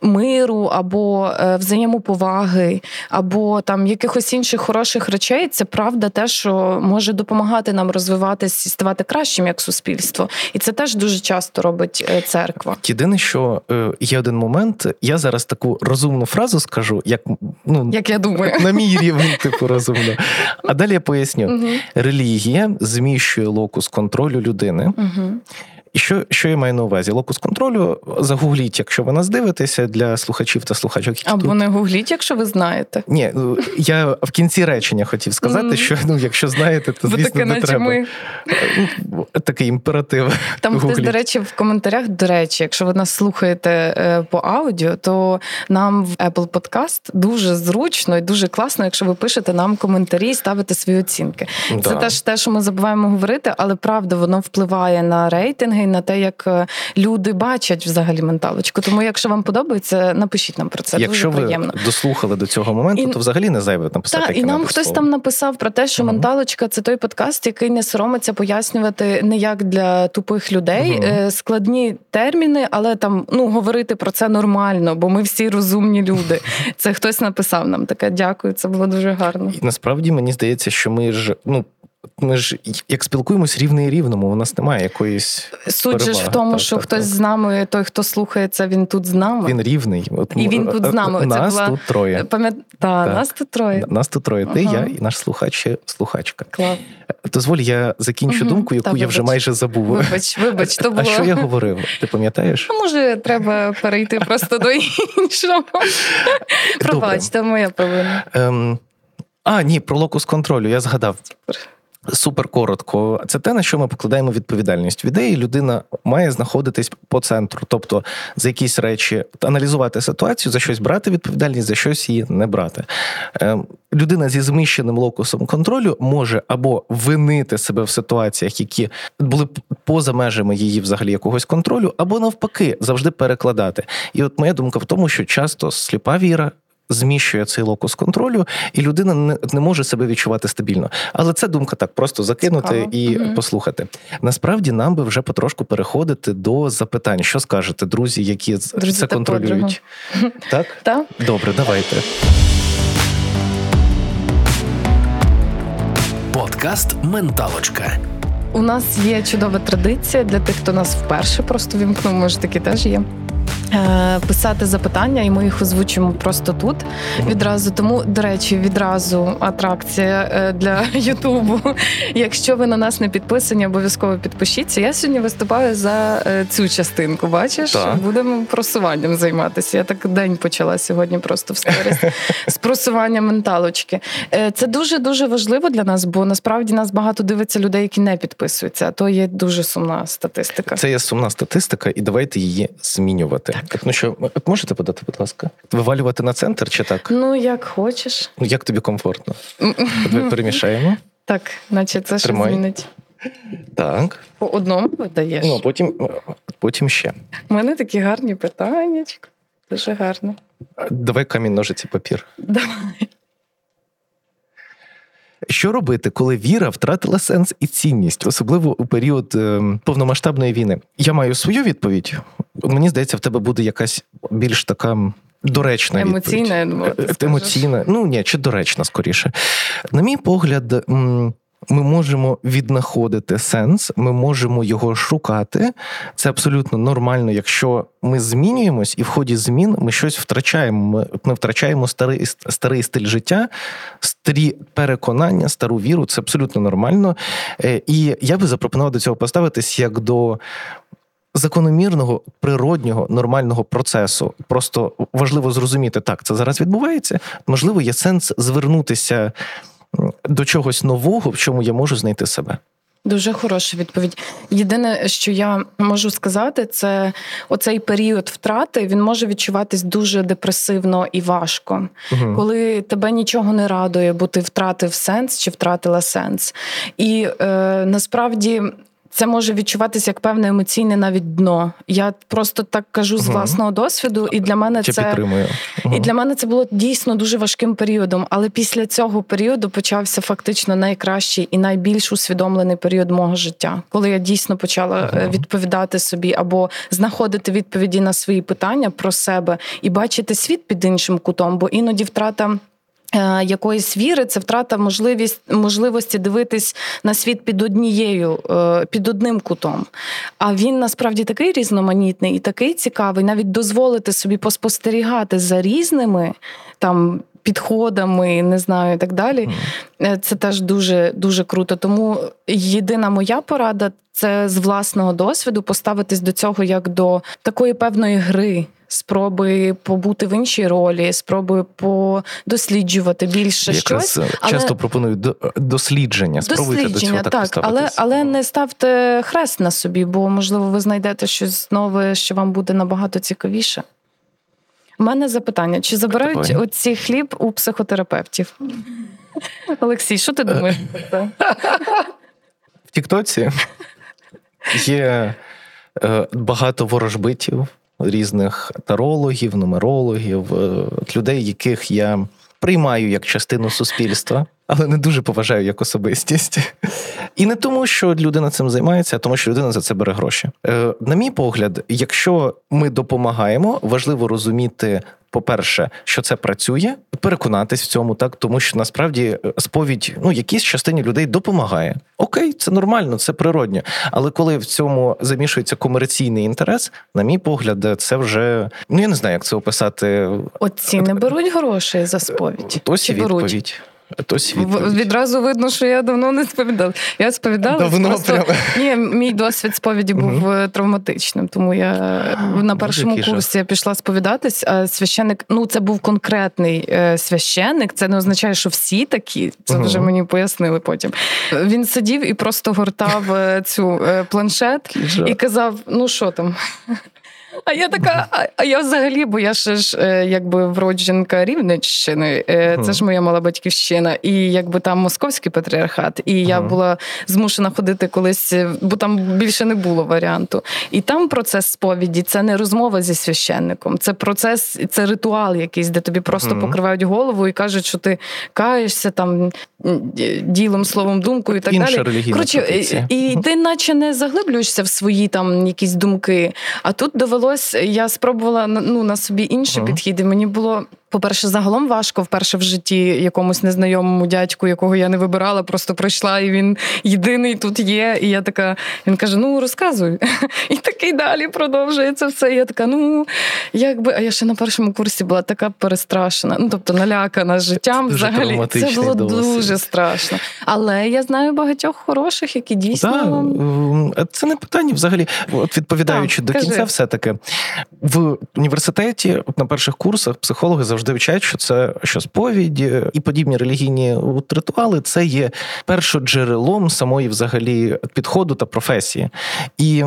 миру або е, взаємоповаги, або там якихось інших хороших речей, це правда те, що може допомагати нам розвиватись і ставати кращим як суспільство. І це теж дуже часто робить е, церква. єдине, що е, є один момент. Я зараз таку розумну фразу скажу, як ну Як я думаю. на мій рівень, типу розумно. А далі я поясню: релігія зміщує локус контролю людини. Мгм. І що, що я маю на увазі? Локус контролю загугліть, якщо ви нас дивитеся для слухачів та слухачок, які Або тут. не гугліть, якщо ви знаєте. Ні, ну, я в кінці речення хотів сказати, що ну, якщо знаєте, то звісно таке, не наче треба. ми Ну, Такий імператив. Там хтось, до речі, в коментарях, до речі, якщо ви нас слухаєте е, по аудіо, то нам в Apple Podcast дуже зручно і дуже класно, якщо ви пишете нам коментарі і ставите свої оцінки. Це теж те, що ми забуваємо говорити, але правда воно впливає на рейтинги, на те, як е, люди бачать взагалі менталочку. Тому, якщо вам подобається, напишіть нам про це. Якщо дуже ви приємно. дослухали до цього моменту, І- то взагалі не зайве написати. Так, і нам хтось слово. там написав про те, що Мгм. менталочка це той подкаст, який не соромиться пояснювати не як для тупих людей е, складні терміни, але там ну говорити про це нормально, бо ми всі розумні люди. Це хтось написав нам таке. Дякую, це було дуже гарно. І насправді мені здається, що ми ж ну. Ми ж як спілкуємось рівний рівному, у нас немає якоїсь суть же ж в тому, так, що так, хтось так. з нами, той, хто слухає це, він тут з нами. Він рівний. От, І він тут з нами. Це Нас була- тут троє. Пам'ят... Та, Так. нас тут троє. Нас тут троє. Ти, Ага. я і наш слухач, слухачка. Клас. Дозволь, я закінчу Мгм. думку, яку я вже вибач. майже забув. Вибач, вибач, то було. А що я говорив? Ти пам'ятаєш? А може, треба перейти просто до іншого. Пробач, це моя провина. Ем, а, ні, про локус контролю, я згадав. Супер коротко. Це те, на що ми покладаємо відповідальність. В ідеї людина має знаходитись по центру, тобто за якісь речі аналізувати ситуацію, за щось брати відповідальність, за щось її не брати. Ем, людина зі зміщеним локусом контролю може або винити себе в ситуаціях, які були поза межами її взагалі якогось контролю, або навпаки завжди перекладати. І от моя думка в тому, що часто сліпа віра. Зміщує цей локус контролю, і людина не, не може себе відчувати стабільно. Але це думка так, просто закинути Цікаво. і Мгм. послухати. Насправді нам би вже потрошку переходити до запитань. Що скажете, друзі, які Друзі це та контролюють? Так? Так? Добре, давайте. Подкаст Менталочка. У нас є чудова традиція для тих, хто нас вперше просто вімкнув, може такі теж є. Е, Писати запитання, і ми їх озвучимо просто тут відразу. Тому, до речі, відразу атракція е, для Ютубу. Якщо ви на нас не підписані, обов'язково підпишіться. Я сьогодні виступаю за е, цю частинку. Бачиш, Так. будемо просуванням займатися. Я так день почала сьогодні просто в сторіс з просуванням менталочки. Це дуже дуже важливо для нас, бо насправді нас багато дивиться людей, які не підписуються. А то є дуже сумна статистика. Це є сумна статистика, і давайте її змінювати. Так. Ну що, от можете подати, будь ласка? Вивалювати на центр чи так? Ну, як хочеш. Ну, як тобі комфортно? Перемішаємо. Так, наче це що змінить. Так. По одному видаєш. Ну, потім, потім ще. У мене такі гарні питання. Дуже гарно. Давай камінь, ножиці, папір. Давай. Що робити, коли віра втратила сенс і цінність, особливо у період е, повномасштабної війни? Я маю свою відповідь. Мені здається, в тебе буде якась більш така. Доречна Емоційна, відповідь. Е. Емоційна. Ну ні, чи доречна скоріше. На мій погляд, ми можемо віднаходити сенс, ми можемо його шукати. Це абсолютно нормально, якщо ми змінюємось, і в ході змін ми щось втрачаємо. Ми, втрачаємо старий, старий стиль життя, старі переконання, стару віру. Це абсолютно нормально. Е, І я би запропонував до цього поставитись як до. Закономірного, природнього, нормального процесу. Просто важливо зрозуміти, так, це зараз відбувається. Можливо, є сенс звернутися до чогось нового, в чому я можу знайти себе. Дуже хороша відповідь. Єдине, що я можу сказати, це оцей період втрати він може відчуватись дуже депресивно і важко, Угу. коли тебе нічого не радує, бо ти втратив сенс чи втратила сенс. І е, насправді. Це може відчуватися як певне емоційне навіть дно. Я просто так кажу з власного досвіду, і для мене Чи це підтримую? І для мене це було дійсно дуже важким періодом. Але після цього періоду почався фактично найкращий і найбільш усвідомлений період мого життя, коли я дійсно почала е, Ага. відповідати собі або знаходити відповіді на свої питання про себе і бачити світ під іншим кутом, бо іноді втрата. Е, Якоїсь віри це втрата можливість можливості дивитись на світ під однією, е, під одним кутом. А він насправді такий різноманітний і такий цікавий, навіть дозволити собі поспостерігати за різними там підходами, не знаю, і так далі. Е, Це теж дуже дуже круто. Тому єдина моя порада це з власного досвіду поставитись до цього як до такої певної гри. Спроби побути в іншій ролі, спроби подосліджувати більше Якраз щось. е, але- часто пропоную до- дослідження. Спробуйте до Дослідження, цього так, так, але, але не ставте хрест на собі, бо можливо ви знайдете щось нове, що вам буде набагато цікавіше. У мене запитання: чи забирають оці хліб у психотерапевтів? Олексій, що ти думаєш про це? В Тіктоці є е, багато ворожбитів, різних тарологів, нумерологів, е, людей, яких я приймаю як частину суспільства, але не дуже поважаю як особистість. І не тому, що людина цим займається, а тому, що людина за це бере гроші. Е, на мій погляд, якщо ми допомагаємо, важливо розуміти по-перше, що це працює, переконатись в цьому, так тому що насправді е, сповідь ну якійсь частині людей допомагає. Окей, це нормально, це природньо. Але коли в цьому замішується комерційний інтерес, на мій погляд, це вже ну я не знаю, як це описати. Отці не беруть грошей за сповідь. Ось Чи відповідь. беруть? В- Відразу видно, що я давно не сповідала. Я сповідала. Давно просто... прямо. Ні, мій досвід сповіді був е, травматичним, тому я на першому який курсі я пішла сповідатись, а священник, ну це був конкретний е, священник. Це не означає, що всі такі. Це Мгм. вже мені пояснили потім. Він сидів і просто гортав е, цю планшет і казав: ну що там? А я така, а, а я взагалі, бо я ще ж е, якби вродженка Рівненщини, е, це ж моя мала батьківщина, і якби там московський патріархат, і я була змушена ходити колись, е, бо там більше не було варіанту. І там процес сповіді це не розмова зі священником, це процес, це ритуал якийсь, де тобі просто покривають голову і кажуть, що ти каєшся там ділом, словом, думкою і так Інша далі. Коротше, і, і ти наче не заглиблюєшся в свої там якісь думки. А тут довелось, я спробувала ну, на собі інші Ага. і Мені було. По-перше, загалом важко вперше в житті якомусь незнайомому дядьку, якого я не вибирала, просто прийшла, і він єдиний тут є. І я така, він каже: Ну розказуй. І такий далі продовжується все. І я така, ну якби, а я ще на першому курсі була така перестрашена, ну тобто налякана життям. Дуже Взагалі це було досвід. дуже страшно. Але я знаю багатьох хороших, які дійсно. Так, м, це не питання взагалі. От відповідаючи Так, до кажи. кінця, все таки в університеті на перших курсах психологи завжди вчать, що це що сповідь і подібні релігійні ритуали це є першоджерелом самої взагалі підходу та професії. І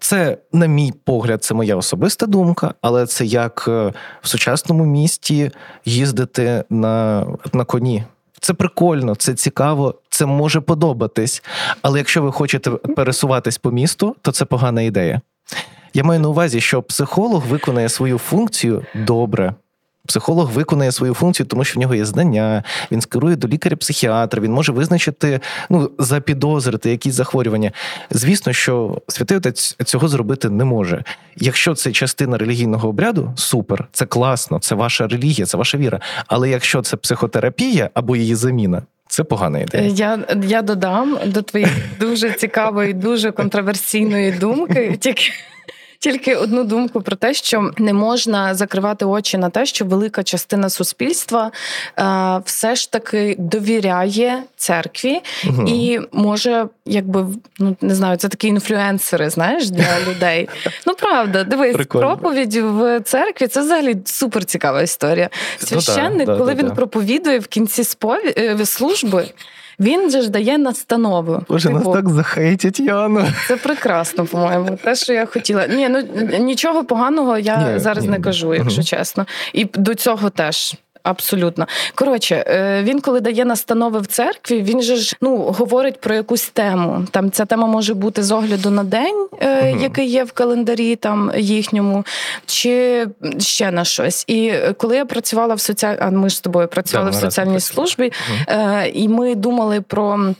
це, на мій погляд, це моя особиста думка, але це як е, в сучасному місті їздити на, на коні. Це прикольно, це цікаво, це може подобатись. Але якщо ви хочете пересуватись по місту, то це погана ідея. Я маю на увазі, що психолог виконає свою функцію добре. Психолог виконує свою функцію, тому що в нього є знання, він скерує до лікаря-психіатра, він може визначити, ну, запідозрити якісь захворювання. Звісно, що святий отець цього зробити не може. Якщо це частина релігійного обряду, супер, це класно, це ваша релігія, це ваша віра. Але якщо це психотерапія або її заміна, це погана ідея. Я, я додам до твоєї дуже цікавої, дуже контроверсійної думки. Тільки. Тільки одну думку про те, що не можна закривати очі на те, що велика частина суспільства е, все ж таки довіряє церкві Мгм. і може, якби ну не знаю, це такі інфлюенсери, знаєш, для людей. Ну правда, дивись, Прикольно. проповідь в церкві це взагалі супер цікава історія. да, Священник, да, коли да, він да. проповідує в кінці спові... е, служби. Він же ж дає настанову. Боже, нас Типу, так захейтять, Яна. Це прекрасно, по-моєму. Те, що я хотіла. Ні, ну нічого поганого я Ні, зараз ні. не кажу, якщо чесно. І до цього теж. Абсолютно. Коротше, е, він коли дає настанови в церкві, він же ж ну говорить про якусь тему. Там ця тема може бути з огляду на день, Мгм. який є в календарі там їхньому, чи ще на щось. І коли я працювала в соціальні, а ми ж з тобою працювали Да, в соціальній службі, е, і ми думали про.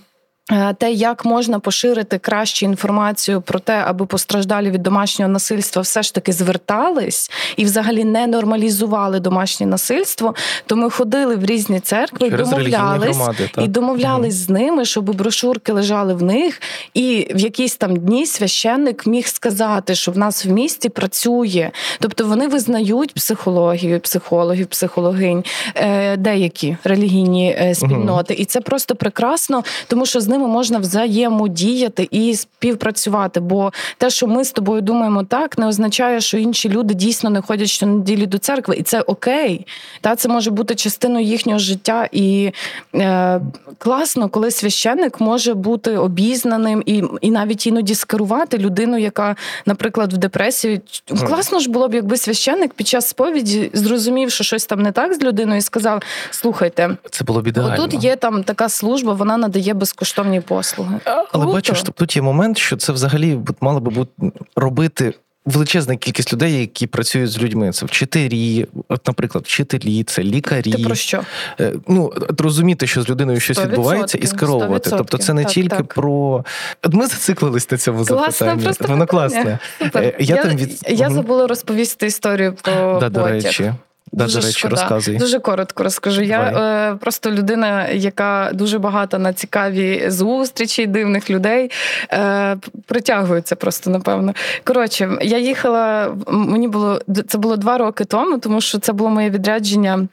Е, Те, як можна поширити краще інформацію про те, аби постраждалі від домашнього насильства все ж таки звертались і взагалі не нормалізували домашнє насильство, то ми ходили в різні церкви, Через домовлялись громади, і домовлялись з ними, щоб брошурки лежали в них, і в якісь там дні священник міг сказати, що в нас в місті працює. Тобто вони визнають психологію, психологів, психологинь, е, деякі релігійні е, спільноти, і це просто прекрасно, тому що з ними можна взаємодіяти і співпрацювати. Бо те, що ми з тобою думаємо так, не означає, що інші люди дійсно не ходять щонеділі до церкви, і це окей. Та це може бути частиною їхнього життя. І е, класно, коли священник може бути обізнаним і, і навіть іноді скерувати людину, яка, наприклад, в депресії. Класно ж було б, якби священник під час сповіді зрозумів, що щось там не так з людиною, і сказав: слухайте. Це було б ідеально. Отут є там така служба, вона надає безкоштовні послуги. Але Круто. бачиш, тут є момент, що це взагалі мало би бути робити. Величезна кількість людей, які працюють з людьми, це вчителі, от, наприклад, вчителі, це лікарі. Ти про що? Е, Ну розуміти, що з людиною щось 100%, відбувається, і скеровувати. 100%. Тобто, це не Так, тільки так. про От ми зациклились на цьому Класне запитанні. просто Воно класне. Супер. Е, Я, Я я, там від- я забула розповісти історію про Да, до речі. Да, дуже до речі, шкода. розказуй. Дуже коротко розкажу. Я е, просто людина, яка дуже багата на цікаві зустрічі дивних людей. Е, Притягується просто, напевно. Коротше, я їхала, мені було це було два роки тому, тому що це було моє відрядження.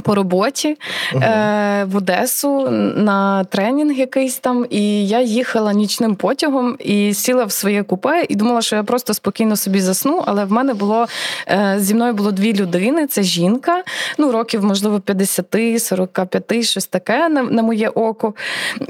По роботі е, в Одесу на тренінг якийсь там, і я їхала нічним потягом і сіла в своє купе і думала, що я просто спокійно собі засну. Але в мене було е, зі мною було дві людини: це жінка, ну років, можливо, 50, 45, щось таке на, на моє око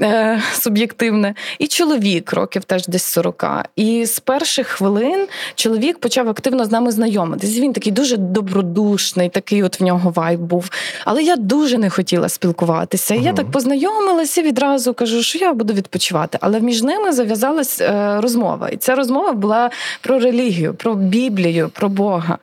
е, суб'єктивне, і чоловік років теж десь 40. І з перших хвилин чоловік почав активно з нами знайомитись. Він такий дуже добродушний, такий от в нього вайб був. Але я дуже не хотіла спілкуватися. Uh-huh. Я так познайомилася і відразу кажу, що я буду відпочивати. Але між ними зав'язалась е, розмова. І ця розмова була про релігію, про Біблію, про Бога.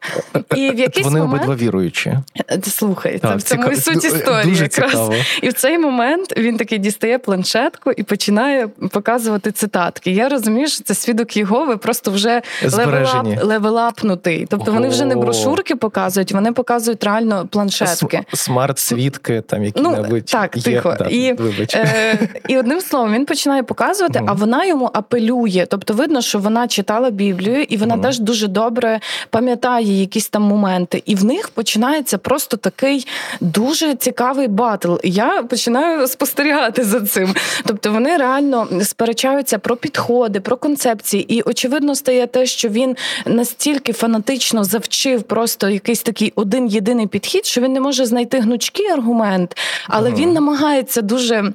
І в якийсь Вони момент... обидва віруючі. Слухай, так, це в цьому ціка... і суть історії. Дуже якраз. Цікаво. І в цей момент він такий дістає планшетку і починає показувати цитатки. Я розумію, що це свідок Єгови, просто вже level up, левелапнутий. Тобто вони вже не брошурки показують, вони показують реально планшетки смарт-свідки, там. Ну, так, є. тихо. Да, і, е, і одним словом, він починає показувати, а вона йому апелює. Тобто, видно, що вона читала Біблію, і вона теж дуже добре пам'ятає якісь там моменти. І в них починається просто такий дуже цікавий батл. Я починаю спостерігати за цим. Тобто, вони реально сперечаються про підходи, про концепції. І очевидно стає те, що він настільки фанатично завчив просто якийсь такий один єдиний підхід, що він не може знайти гнучкий аргумент, але ага. він намагається дуже.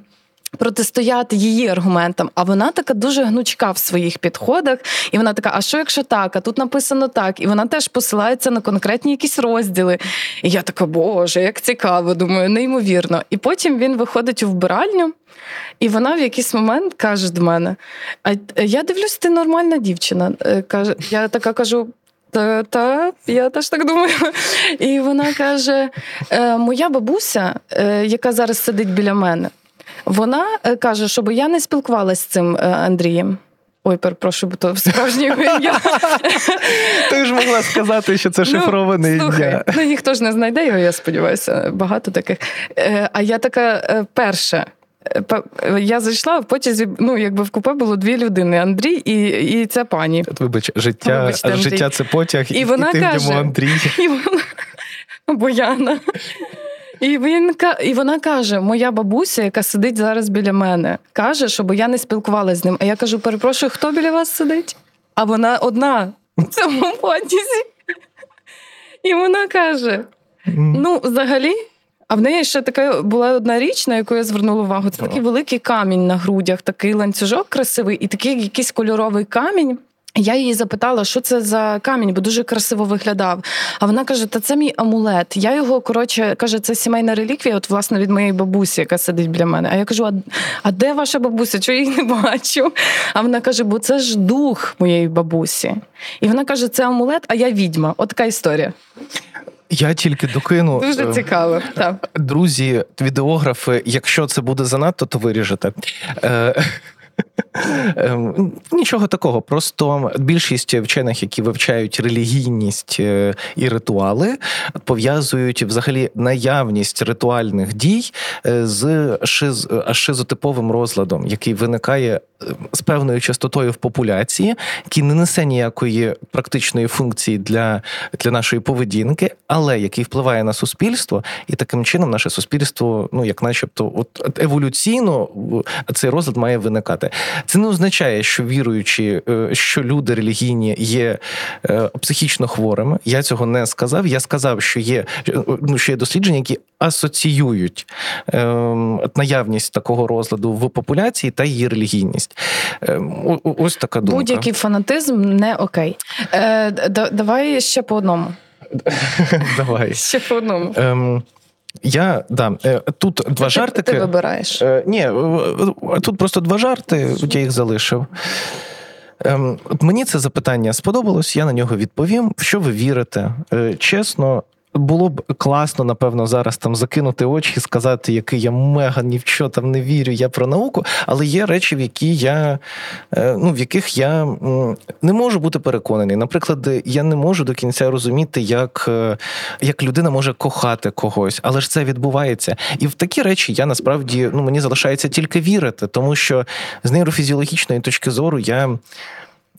Протистояти її аргументам, а вона така дуже гнучка в своїх підходах, і вона така: а що якщо так? А тут написано так, і вона теж посилається на конкретні якісь розділи. І я така, боже, як цікаво, думаю, неймовірно. І потім він виходить у вбиральню, і вона в якийсь момент каже до мене: А я дивлюсь, ти нормальна дівчина. Каже, я така кажу. Та, та, я теж так думаю. І вона каже: «Е, моя бабуся, е, яка зараз сидить біля мене, вона е, каже, щоб я не спілкувалася з цим Андрієм. Ой, перепрошую, бо то справжнє ім'я. Ти ж могла сказати, що це шифроване ім'я. Слухай, ну ніхто ж не знайде його, я сподіваюся, багато таких. А я така перша. Я зайшла, в потязі, ну, якби в купе було дві людини: Андрій і і ця пані. Вибач, життя Вибачте, життя це потяг, і, і вона і ти каже, в ньому Андрій. І вона, Бояна. І він і вона каже: моя бабуся, яка сидить зараз біля мене, каже, щоб я не спілкувалася з ним. А я кажу: перепрошую, хто біля вас сидить? А вона одна в цьому потязі. І вона каже: ну, взагалі. А в неї ще така була одна річ, на яку я звернула увагу. Це такий великий камінь на грудях, такий ланцюжок красивий, і такий якийсь кольоровий камінь. Я її запитала, що це за камінь, бо дуже красиво виглядав. А вона каже: Та це мій амулет. Я його коротше каже, це сімейна реліквія, от власне від моєї бабусі, яка сидить біля мене. А я кажу: А, а де ваша бабуся? Чого я її не бачу? А вона каже: бо це ж дух моєї бабусі. І вона каже: це амулет, а я відьма. От така історія. Я тільки докину. Дуже цікаво. так. Друзі, відеографи, якщо це буде занадто, то виріжете. Ем, нічого такого, просто більшість вчених, які вивчають релігійність е, і ритуали, пов'язують взагалі наявність ритуальних дій е, з шиз, шизотиповим розладом, який виникає е, з певною частотою в популяції, який не несе ніякої практичної функції для, для нашої поведінки, але який впливає на суспільство, і таким чином наше суспільство, ну як начебто, от еволюційно цей розлад має виникати. Це не означає, що віруючі, е, що люди релігійні є е, психічно хворими. Я цього не сказав. Я сказав, що є ну, що є дослідження, які асоціюють ем, наявність такого розладу в популяції та її релігійність. Ем, ось така думка. Будь-який фанатизм не окей. Е, Давай ще по одному. Давай. Ще по одному. Я да е, тут два ти, жартики. Ти вибираєш? Е, ні, тут просто два жарти. Я їх залишив. Ем, Мені це запитання сподобалось. Я на нього відповім. В що ви вірите? Е, чесно, було б класно, напевно, зараз там закинути очі сказати, який я мега ні в що там не вірю, я про науку. Але є речі, в які я е, ну в яких я не можу бути переконаний. Наприклад, я не можу до кінця розуміти, як, е, як людина може кохати когось, але ж це відбувається. І в такі речі я насправді ну мені залишається тільки вірити, тому що з нейрофізіологічної точки зору я.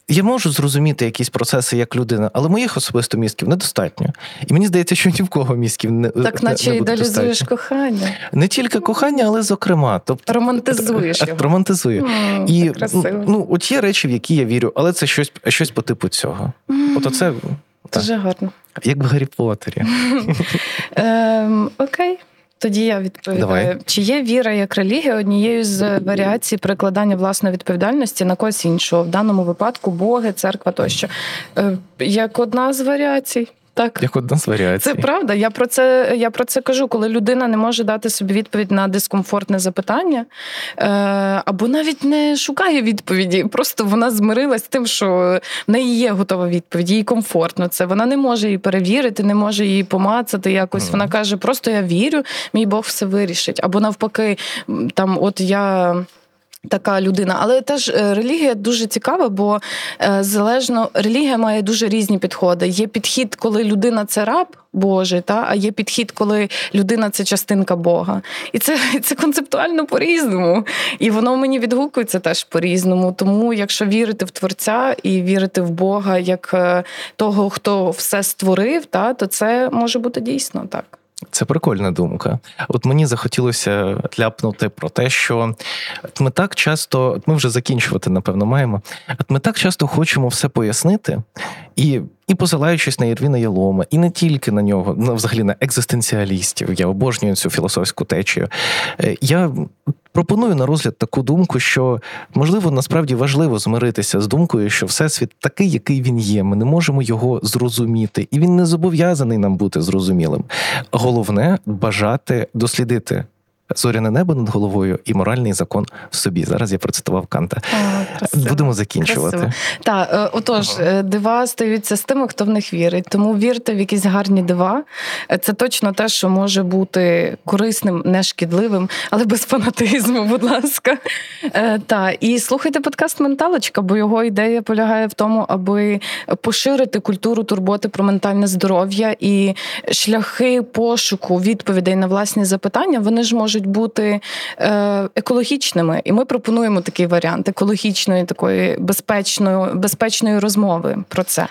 Я можу зрозуміти якісь процеси як людина, але моїх особисто мізків недостатньо. І мені здається, що ні в кого мізків не так, наче не ідеалізуєш кохання. Не тільки кохання, але зокрема. Тобто романтизуєш його. романтизую. Mm, І ну, от є речі, в які я вірю, але це щось щось по типу цього. Mm. От оце дуже гарно. Як в Гаррі Поттері. Ем, Окей. Тоді я відповідаю, Давай. чи є віра як релігія однією з варіацій перекладання власної відповідальності на когось іншого, в даному випадку Боги, церква тощо. Е, як одна з варіацій. Так, як одна з варіацій. Це правда. Я про це я про це кажу, коли людина не може дати собі відповідь на дискомфортне запитання, е, або навіть не шукає відповіді. Просто вона змирилась з тим, що в неї є готова відповідь, їй комфортно це. Вона не може її перевірити, не може її помацати. Якось mm. вона каже: просто я вірю, мій Бог все вирішить. Або навпаки, там, от я. Така людина, але теж е, релігія дуже цікава, бо е, залежно релігія має дуже різні підходи. Є підхід, коли людина це раб Божий, та а є підхід, коли людина це частинка Бога. І це це концептуально по-різному. І воно мені відгукується теж по-різному. Тому, якщо вірити в Творця і вірити в Бога як е, того, хто все створив, та то це може бути дійсно так. Це прикольна думка. От мені захотілося ляпнути про те, що ми так часто, от ми вже закінчувати, напевно, маємо. От ми так часто хочемо все пояснити, і і посилаючись на Єрвіна Ялома, і не тільки на нього, ну взагалі на екзистенціалістів. Я обожнюю цю філософську течію. Е, я пропоную на розгляд таку думку, що можливо насправді важливо змиритися з думкою, що всесвіт такий, який він є. Ми не можемо його зрозуміти, і він не зобов'язаний нам бути зрозумілим. Головне бажати дослідити зоряне небо над головою і моральний закон в собі. Зараз я процитував Канта. О, Будемо закінчувати. Так, е, отож, ага. Е, дива стаються з тими, хто в них вірить. Тому вірте в якісь гарні дива. Е, це точно те, що може бути корисним, не шкідливим, але без фанатизму, будь ласка. Та і слухайте подкаст Менталочка, бо його ідея полягає в тому, аби поширити культуру турботи про ментальне здоров'я і шляхи пошуку відповідей на власні запитання. Вони ж можуть можуть бути е, екологічними, і ми пропонуємо такий варіант екологічної, такої безпечної безпечної розмови про це.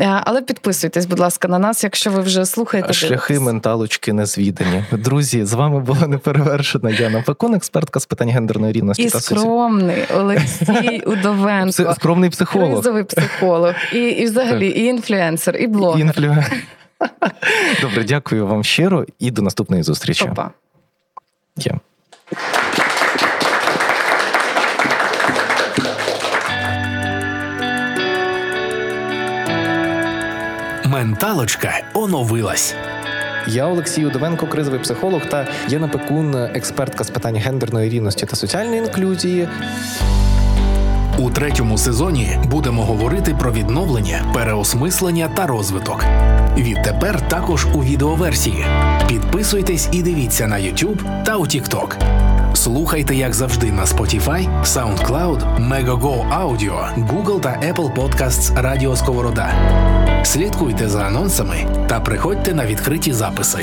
Е, але підписуйтесь, будь ласка, на нас, якщо ви вже слухаєте. Шляхи дивитесь. менталочки незвідані. Друзі, з вами була неперевершена Яна Пекун, експертка з питань гендерної рівності і та скромний Олексій Удовенко. Скромний психолог. Кризовий психолог, і і взагалі і інфлюенсер, і блогер. Інфлюенсер. Добре, дякую вам щиро і до наступної зустрічі. Опа. Є. Менталочка оновилась. Я Олексій Удовенко, кризовий психолог та Яна Пекун, експертка з питань гендерної рівності та соціальної інклюзії. У третьому сезоні будемо говорити про відновлення, переосмислення та розвиток. Відтепер також у відеоверсії. Підписуйтесь і дивіться на YouTube та у TikTok. Слухайте, як завжди, на Spotify, SoundCloud, Megogo Audio, Google та Apple Podcasts Радіо Сковорода. Слідкуйте за анонсами та приходьте на відкриті записи.